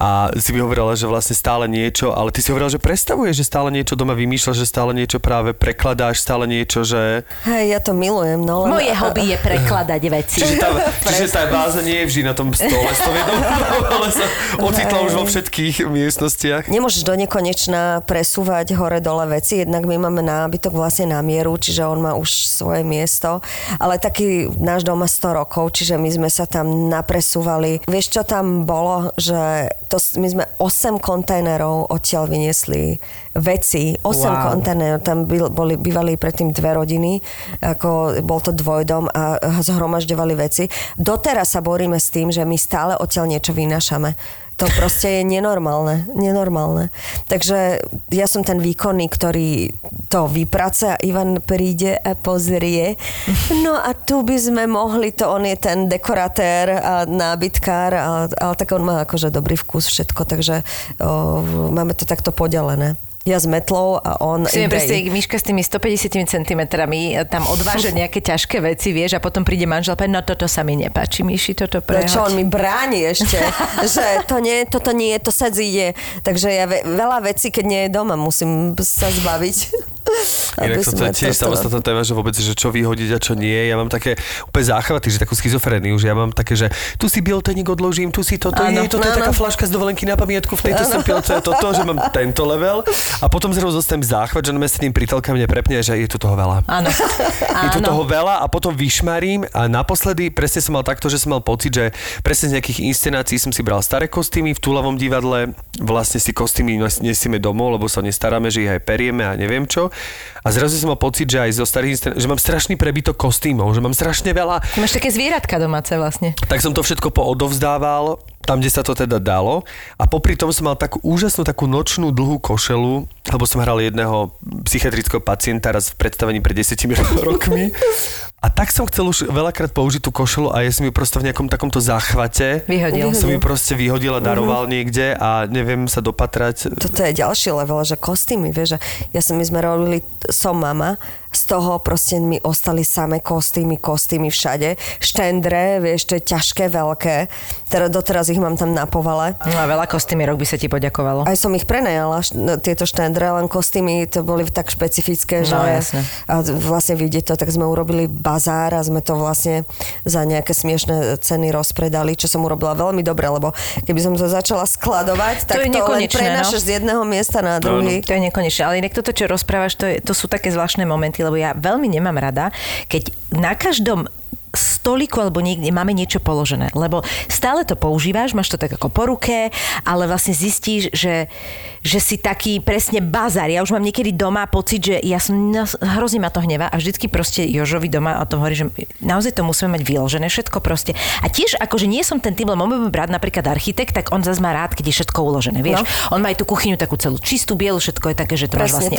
[SPEAKER 3] A si mi hovorila, že vlastne stále niečo, ale ty si hovorila, že predstavuješ, že stále niečo doma vymýšľaš, že stále niečo práve prekladáš, stále niečo, že...
[SPEAKER 5] Hej, ja to milujem, no len...
[SPEAKER 4] Moje hobby je prekladať veci.
[SPEAKER 3] Čiže tá, [LAUGHS] čiže tá váza nie je vždy na tom stole, s jednou, [LAUGHS] ale sa ocitla už vo všetkých miestnostiach.
[SPEAKER 5] Nemôžeš do nekonečna presúvať hore-dole veci, jednak my máme nábytok vlastne na mieru, čiže on má už svoje miesto, ale taký náš dom má 100 rokov, čiže my sme sa tam napresúvali. Vieš, čo tam bolo? Že to, my sme 8 kontajnerov odtiaľ vyniesli veci, 8
[SPEAKER 4] Wow.
[SPEAKER 5] kontajnerov, tam byl, boli, bývali predtým dve rodiny, ako bol to dvojdom a zhromažďovali veci. Doteraz sa boríme s tým, že my stále odtiaľ niečo vynášame. To proste je nenormálne, nenormálne. Takže ja som ten výkonný, ktorý to vyprace a Ivan príde a pozrie. No a tu by sme mohli, to on je ten dekoratér a nábytkár, ale, ale tak on má akože dobrý vkus všetko, takže o, máme to takto podelené ja s metlou a on ebay.
[SPEAKER 4] predstaviť, Miška s tými 150 cm tam odváža [LAUGHS] nejaké ťažké veci, vieš, a potom príde manžel a no toto sa mi nepáči, Miši, toto
[SPEAKER 5] No
[SPEAKER 4] prehoď.
[SPEAKER 5] čo, on mi bráni ešte, [LAUGHS] že to nie, toto nie, to sa ide. Takže ja ve, veľa vecí, keď nie je doma, musím sa zbaviť.
[SPEAKER 3] Inak to, to je tiež samostatná téma, že vôbec, že čo vyhodiť a čo nie. Ja mám také úplne záchvaty, že takú schizofréniu, že ja mám také, že tu si bieltenik odložím, tu si toto,
[SPEAKER 5] Áno,
[SPEAKER 3] je, toto je
[SPEAKER 5] áno.
[SPEAKER 3] taká flaška z dovolenky na pamiatku, v tejto som pil, to je toto, že mám tento level. A potom zrazu zostanem záchvat, že s tým pritelka mne prepne, že je tu toho veľa.
[SPEAKER 4] Áno.
[SPEAKER 3] Je tu toho veľa a potom vyšmarím a naposledy presne som mal takto, že som mal pocit, že presne z nejakých inscenácií som si bral staré kostýmy v túlavom divadle, vlastne si kostýmy nes- nesieme domov, lebo sa nestaráme, že ich aj perieme a neviem čo. A zrazu som mal pocit, že aj zo starých že mám strašný prebytok kostýmov, že mám strašne veľa.
[SPEAKER 4] Máš také zvieratka domáce vlastne.
[SPEAKER 3] Tak som to všetko poodovzdával, tam, kde sa to teda dalo. A popri tom som mal takú úžasnú, takú nočnú dlhú košelu, lebo som hral jedného psychiatrického pacienta raz v predstavení pred 10 [LAUGHS] rokmi. A tak som chcel už veľakrát použiť tú košelu a ja som ju proste v nejakom takomto záchvate
[SPEAKER 4] Vyhodil.
[SPEAKER 3] som ju proste vyhodil a daroval niekde a neviem sa dopatrať.
[SPEAKER 5] Toto je ďalší level, že kostýmy, vieš, že ja som, my sme robili Som mama, z toho proste mi ostali samé kostýmy, kostýmy všade, štendre, vieš, to je ťažké, veľké, teda doteraz ich mám tam na povale.
[SPEAKER 4] No a veľa kostýmierok by sa ti poďakovalo.
[SPEAKER 5] Aj som ich prenajala, no, tieto štendre, len kostýmy to boli tak špecifické, že
[SPEAKER 4] No, jasne.
[SPEAKER 5] a vlastne vidieť to, tak sme urobili bazár a sme to vlastne za nejaké smiešné ceny rozpredali, čo som urobila veľmi dobre, lebo keby som to začala skladovať, tak
[SPEAKER 4] je
[SPEAKER 5] to, len
[SPEAKER 4] nekonečné,
[SPEAKER 5] prenášaš
[SPEAKER 4] no.
[SPEAKER 5] z jedného miesta na druhý.
[SPEAKER 4] To je nekonečné. Ale inak toto, čo rozprávaš, to, je, to sú také zvláštne momenty, lebo ja veľmi nemám rada, keď na každom stoliku alebo niekde máme niečo položené, lebo stále to používaš, máš to tak ako po ruke, ale vlastne zistíš, že, že si taký presne bazar. Ja už mám niekedy doma pocit, že ja som, no, hrozne ma to hneva a vždycky proste Jožovi doma o tom hovorí, že naozaj to musíme mať vyložené všetko proste. A tiež akože nie som ten typ, lebo môj brat napríklad architekt, tak on zase má rád, keď je všetko uložené, vieš. No. On má aj tú kuchyňu takú celú čistú, bielu, všetko je také, že to máš vlastne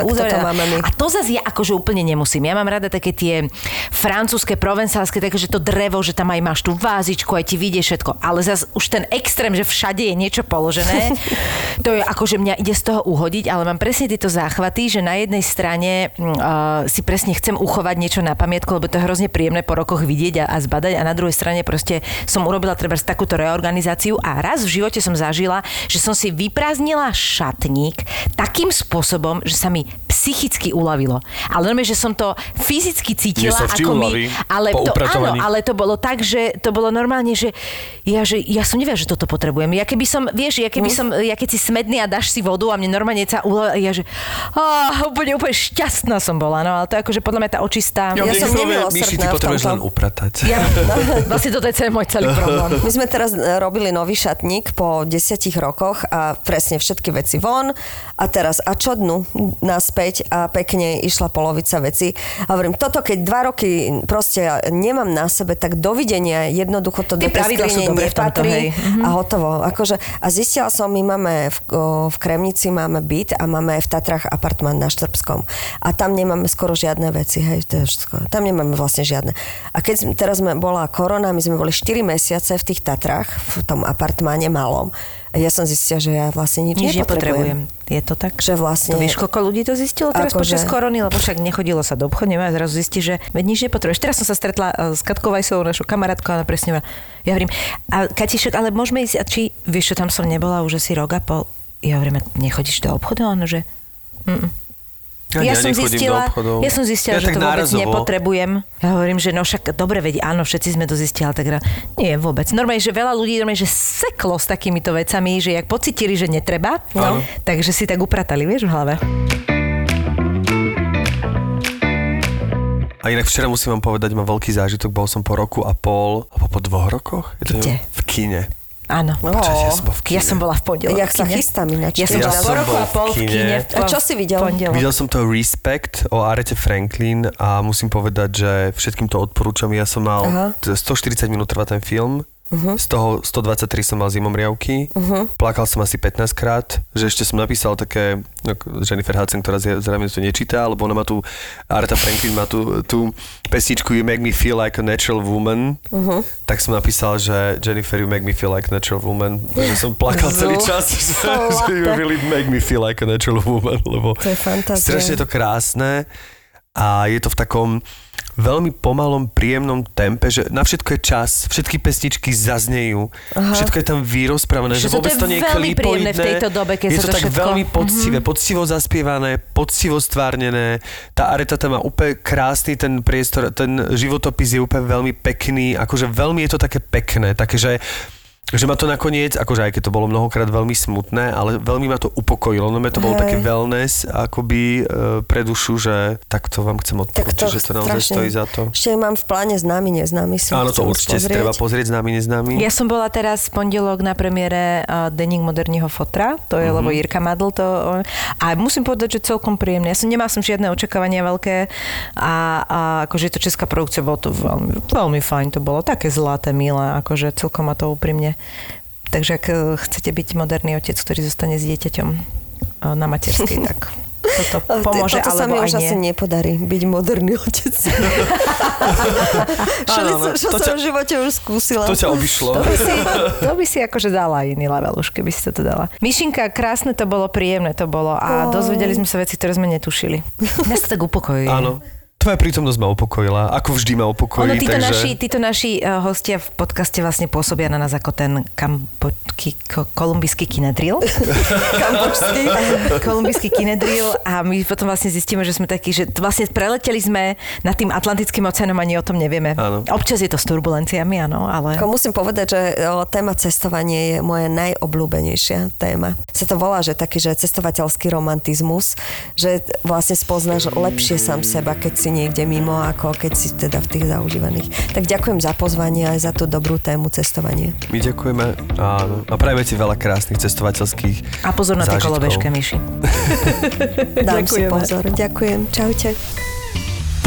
[SPEAKER 5] my.
[SPEAKER 4] A to zase ja akože úplne nemusím. Ja mám rada také tie francúzske, provencálske, také, že to drevo, že tam aj máš tú vázičku, aj ti vyjde všetko. Ale zase už ten extrém, že všade je niečo položené, [LAUGHS] to je ako, že mňa ide z toho uhodiť, ale mám presne tieto záchvaty, že na jednej strane uh, si presne chcem uchovať niečo na pamätku, lebo to je hrozne príjemné po rokoch vidieť a, a zbadať a na druhej strane proste som urobila treba takúto reorganizáciu a raz v živote som zažila, že som si vyprázdnila šatník takým spôsobom, že sa mi psychicky uľavilo. Ale normálne, že som to fyzicky cítila,
[SPEAKER 3] Mne sa vždy
[SPEAKER 4] ako mi... Ale to, áno,
[SPEAKER 3] upratovaní.
[SPEAKER 4] ale to bolo tak, že to bolo normálne, že ja, že ja som nevedela, že toto potrebujem. Ja keby som, vieš, ja keby
[SPEAKER 5] Mhm.
[SPEAKER 4] som, ja keď si smedný a dáš si vodu a mne normálne sa uľa, ja že oh, úplne, úplne šťastná som bola, no ale to je akože podľa mňa tá očistá...
[SPEAKER 5] Ja som nemilosrdná
[SPEAKER 3] ty
[SPEAKER 5] v
[SPEAKER 3] potrebuješ
[SPEAKER 5] tomto.
[SPEAKER 3] len upratať.
[SPEAKER 4] Ja, [LAUGHS] vlastne toto je celý môj celý problém.
[SPEAKER 5] My sme teraz e, robili nový šatník po desiatich rokoch a presne všetky veci von a teraz a čo dnu naspäť a pekne išla polovica veci. A hovorím, toto keď dva roky proste ja nemám na sebe, tak dovidenia, jednoducho to
[SPEAKER 4] Tie
[SPEAKER 5] do tej skrine nepatrí
[SPEAKER 4] hej. Mhm.
[SPEAKER 5] a hotovo. Akože, a zistila som, my máme v, o, v Kremnici máme byt a máme aj v Tatrách apartmán na Štrbskom. A tam nemáme skoro žiadne veci, hej, to je všetko. Tam nemáme vlastne žiadne. A keď teraz sme, bola korona, my sme boli 4 mesiace v tých Tatrách, v tom apartmáne malom. Ja som zistila, že ja vlastne nič,
[SPEAKER 4] Nič
[SPEAKER 5] nepotrebujem.
[SPEAKER 4] nepotrebujem. Je to tak?
[SPEAKER 5] Že vlastne...
[SPEAKER 4] To vieš, koľko ľudí to zistilo teraz
[SPEAKER 5] Akože-
[SPEAKER 4] počas korony, lebo však nechodilo sa do obchodu, a zrazu zistí, že veď nič nepotrebuješ. Teraz som sa stretla e, s Katkou Vajsovou, našou kamarátkou, ona presne hovorila, ja hovorím, a Katišek, ale môžeme ísť, a či, vieš čo, tam som nebola už asi rok a pol. Ja hovorím, nechodíš do obchodu? A že mm, ja, som
[SPEAKER 3] nechodím
[SPEAKER 4] zistila, ja som zistila,
[SPEAKER 3] Ja
[SPEAKER 4] že to vôbec
[SPEAKER 3] nárazovo.
[SPEAKER 4] nepotrebujem. Ja hovorím, že no však dobre, veď áno, všetci sme to zistili, ale tak nie vôbec. Normálne, že veľa ľudí normálne, že seklo s takýmito vecami, že jak pocitili, že netreba, no, takže si tak upratali, vieš, v hlave.
[SPEAKER 3] A inak včera musím vám povedať, mám veľký zážitok, bol som po roku a pol, alebo po dvoch rokoch? Je to
[SPEAKER 4] Kde?
[SPEAKER 3] V kine.
[SPEAKER 4] Áno.
[SPEAKER 3] Počkajte, ja som bol v kine.
[SPEAKER 4] Ja som bola v pondelok.
[SPEAKER 5] Jak
[SPEAKER 4] v
[SPEAKER 5] sa chystám ináč.
[SPEAKER 4] Ja som
[SPEAKER 3] Ja
[SPEAKER 4] bola
[SPEAKER 3] som
[SPEAKER 4] po roku a pol
[SPEAKER 3] v
[SPEAKER 4] v
[SPEAKER 3] kine.
[SPEAKER 4] kine.
[SPEAKER 5] A čo si videl?
[SPEAKER 4] Pondelok.
[SPEAKER 3] Videl som to Respect o Arete Franklin a musím povedať, že všetkým to odporúčam. Ja som mal,
[SPEAKER 5] Aha.
[SPEAKER 3] t- 140 minút trvá ten film Uh-huh. Z toho 123 som mal zimomriavky. Uh-huh. Plakal som asi 15 krát, že ešte som napísal také, ako Jennifer Hudson, ktorá zrejme to nečíta, alebo ona má tu, Aretha Franklin má tu, tú pesničku You Make Me Feel Like a Natural Woman. Uh-huh. Tak som napísal, že Jennifer, you make me feel like a natural woman. Že som plakal celý čas, [LAUGHS] že, že you really make me feel like a natural woman, lebo
[SPEAKER 5] To je fantázia.
[SPEAKER 3] strašne to krásne a je to v takom veľmi pomalom, príjemnom tempe, že na všetko je čas, všetky pesničky zaznejú, Aha. všetko je tam vyrozprávané,
[SPEAKER 4] Že
[SPEAKER 3] že vôbec
[SPEAKER 4] je
[SPEAKER 3] to nie je
[SPEAKER 4] príjemné v
[SPEAKER 3] klipoidné.
[SPEAKER 4] tejto dobe, keď
[SPEAKER 3] je to
[SPEAKER 4] to
[SPEAKER 3] tak
[SPEAKER 4] všetko-
[SPEAKER 3] veľmi poctivé,
[SPEAKER 4] Mhm.
[SPEAKER 3] poctivo zaspievané, poctivo stvárnené. Tá areta tam má úplne krásny ten priestor, ten životopis je úplne veľmi pekný, akože veľmi je to také pekné, také, že ma to nakoniec, akože aj keď to bolo mnohokrát veľmi smutné, ale veľmi ma to upokojilo. No to bolo
[SPEAKER 5] Hej.
[SPEAKER 3] také wellness akoby e, pre dušu, že takto vám chcem
[SPEAKER 5] Tak
[SPEAKER 3] odporučiť,
[SPEAKER 5] to
[SPEAKER 3] že to naozaj
[SPEAKER 5] strašne.
[SPEAKER 3] stojí za to.
[SPEAKER 5] Ešte mám v pláne známy, neznámy si.
[SPEAKER 3] Áno, to určite si
[SPEAKER 5] pozrieť.
[SPEAKER 3] treba pozrieť známy, neznámy.
[SPEAKER 4] Ja som bola teraz v pondelok na premiére uh, Denník moderního fotra, to je, uh-huh. lebo Jirka Madl to... A musím povedať, že celkom príjemne. Ja som nemala som žiadne očakávania veľké a, a akože je to česká produkcia, bolo to veľmi, veľmi fajn, to bolo také zlaté, milé, akože celkom ma to úprimne. Takže ak eh, chcete byť moderný otec, ktorý zostane s dieťaťom eh, na materskej, [LAUGHS] tak toto
[SPEAKER 5] Ale
[SPEAKER 4] pomôže,
[SPEAKER 5] toto sa mi už
[SPEAKER 4] aj
[SPEAKER 5] asi
[SPEAKER 4] nie.
[SPEAKER 5] nepodarí, byť moderný otec. [LAUGHS]
[SPEAKER 3] Áno,
[SPEAKER 5] čo
[SPEAKER 3] to
[SPEAKER 5] som
[SPEAKER 3] ťa-
[SPEAKER 5] v živote už skúsila.
[SPEAKER 3] To ťa obišlo.
[SPEAKER 4] To by, si, [LAUGHS] to by si akože dala iný level už, keby si toto dala. Myšinka, krásne to bolo, príjemné to bolo a dozvedeli sme sa veci, ktoré sme netušili. Nás to tak upokojí.
[SPEAKER 3] Áno. Tvoja prítomnosť ma upokojila, ako vždy ma upokojí,
[SPEAKER 4] Ono, títo,
[SPEAKER 3] takže...
[SPEAKER 4] naši, títo naši uh, hostia v podcaste vlastne pôsobia na nás ako ten kambo, ki, ko, kolumbijský kinedril. [LAUGHS]
[SPEAKER 5] Kambočský.
[SPEAKER 4] kolumbijský kinedril a my potom vlastne zistíme, že sme takí, že vlastne preleteli sme nad tým Atlantickým oceánom ani o tom nevieme.
[SPEAKER 3] Áno.
[SPEAKER 4] Občas je to s turbulenciami, áno, ale...
[SPEAKER 5] Ako musím povedať, že o, téma cestovanie je moja najobľúbenejšia téma. Sa to volá, že taký, že cestovateľský romantizmus, že vlastne spoznáš lepšie sám seba, keď si niekde mimo, ako keď si teda v tých zaužívaných. Tak ďakujem za pozvanie aj za tú dobrú tému cestovanie.
[SPEAKER 3] My ďakujeme áno. a prajeme ti veľa krásnych cestovateľských
[SPEAKER 4] A pozor na tie kolobežke, Myši. [LAUGHS]
[SPEAKER 5] Dám si
[SPEAKER 4] Ďakujeme.
[SPEAKER 5] pozor. Ďakujem. Čaute.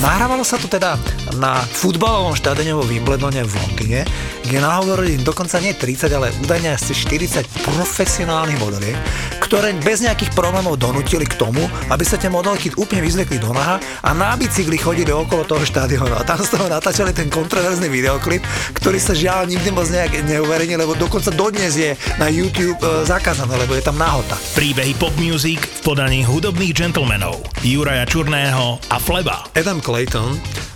[SPEAKER 8] Nahrávalo sa to teda na futbalovom štadióne vo Wimbledone v Londýne, kde nahovorili dokonca nie 30, ale údajne asi 40 profesionálnych modeliek, ktoré bez nejakých problémov donútili k tomu, aby sa tie modelky úplne vyzvekli do naha a na bicykli chodili okolo toho štadiónu. A tam z toho natáčali ten kontroverzný videoklip, ktorý sa žiaľ nikdy moc nejak neuverejnil, lebo dokonca dodnes je na YouTube e, zakázané, lebo je tam nahota.
[SPEAKER 9] Príbehy pop music v podaní hudobných gentlemanov. Juraja Čurného a Fleba.
[SPEAKER 8] Adam Clayton,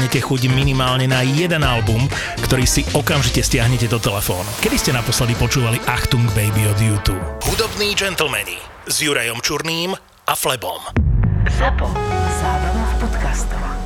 [SPEAKER 9] chuť minimálne na jeden album, ktorý si okamžite stiahnete do telefónu. Kedy ste naposledy počúvali Achtung Baby od YouTube? Hudobní gentlemani s Jurajom Čurným a Flebom.
[SPEAKER 4] Zapo. Zábrná v podcastovách.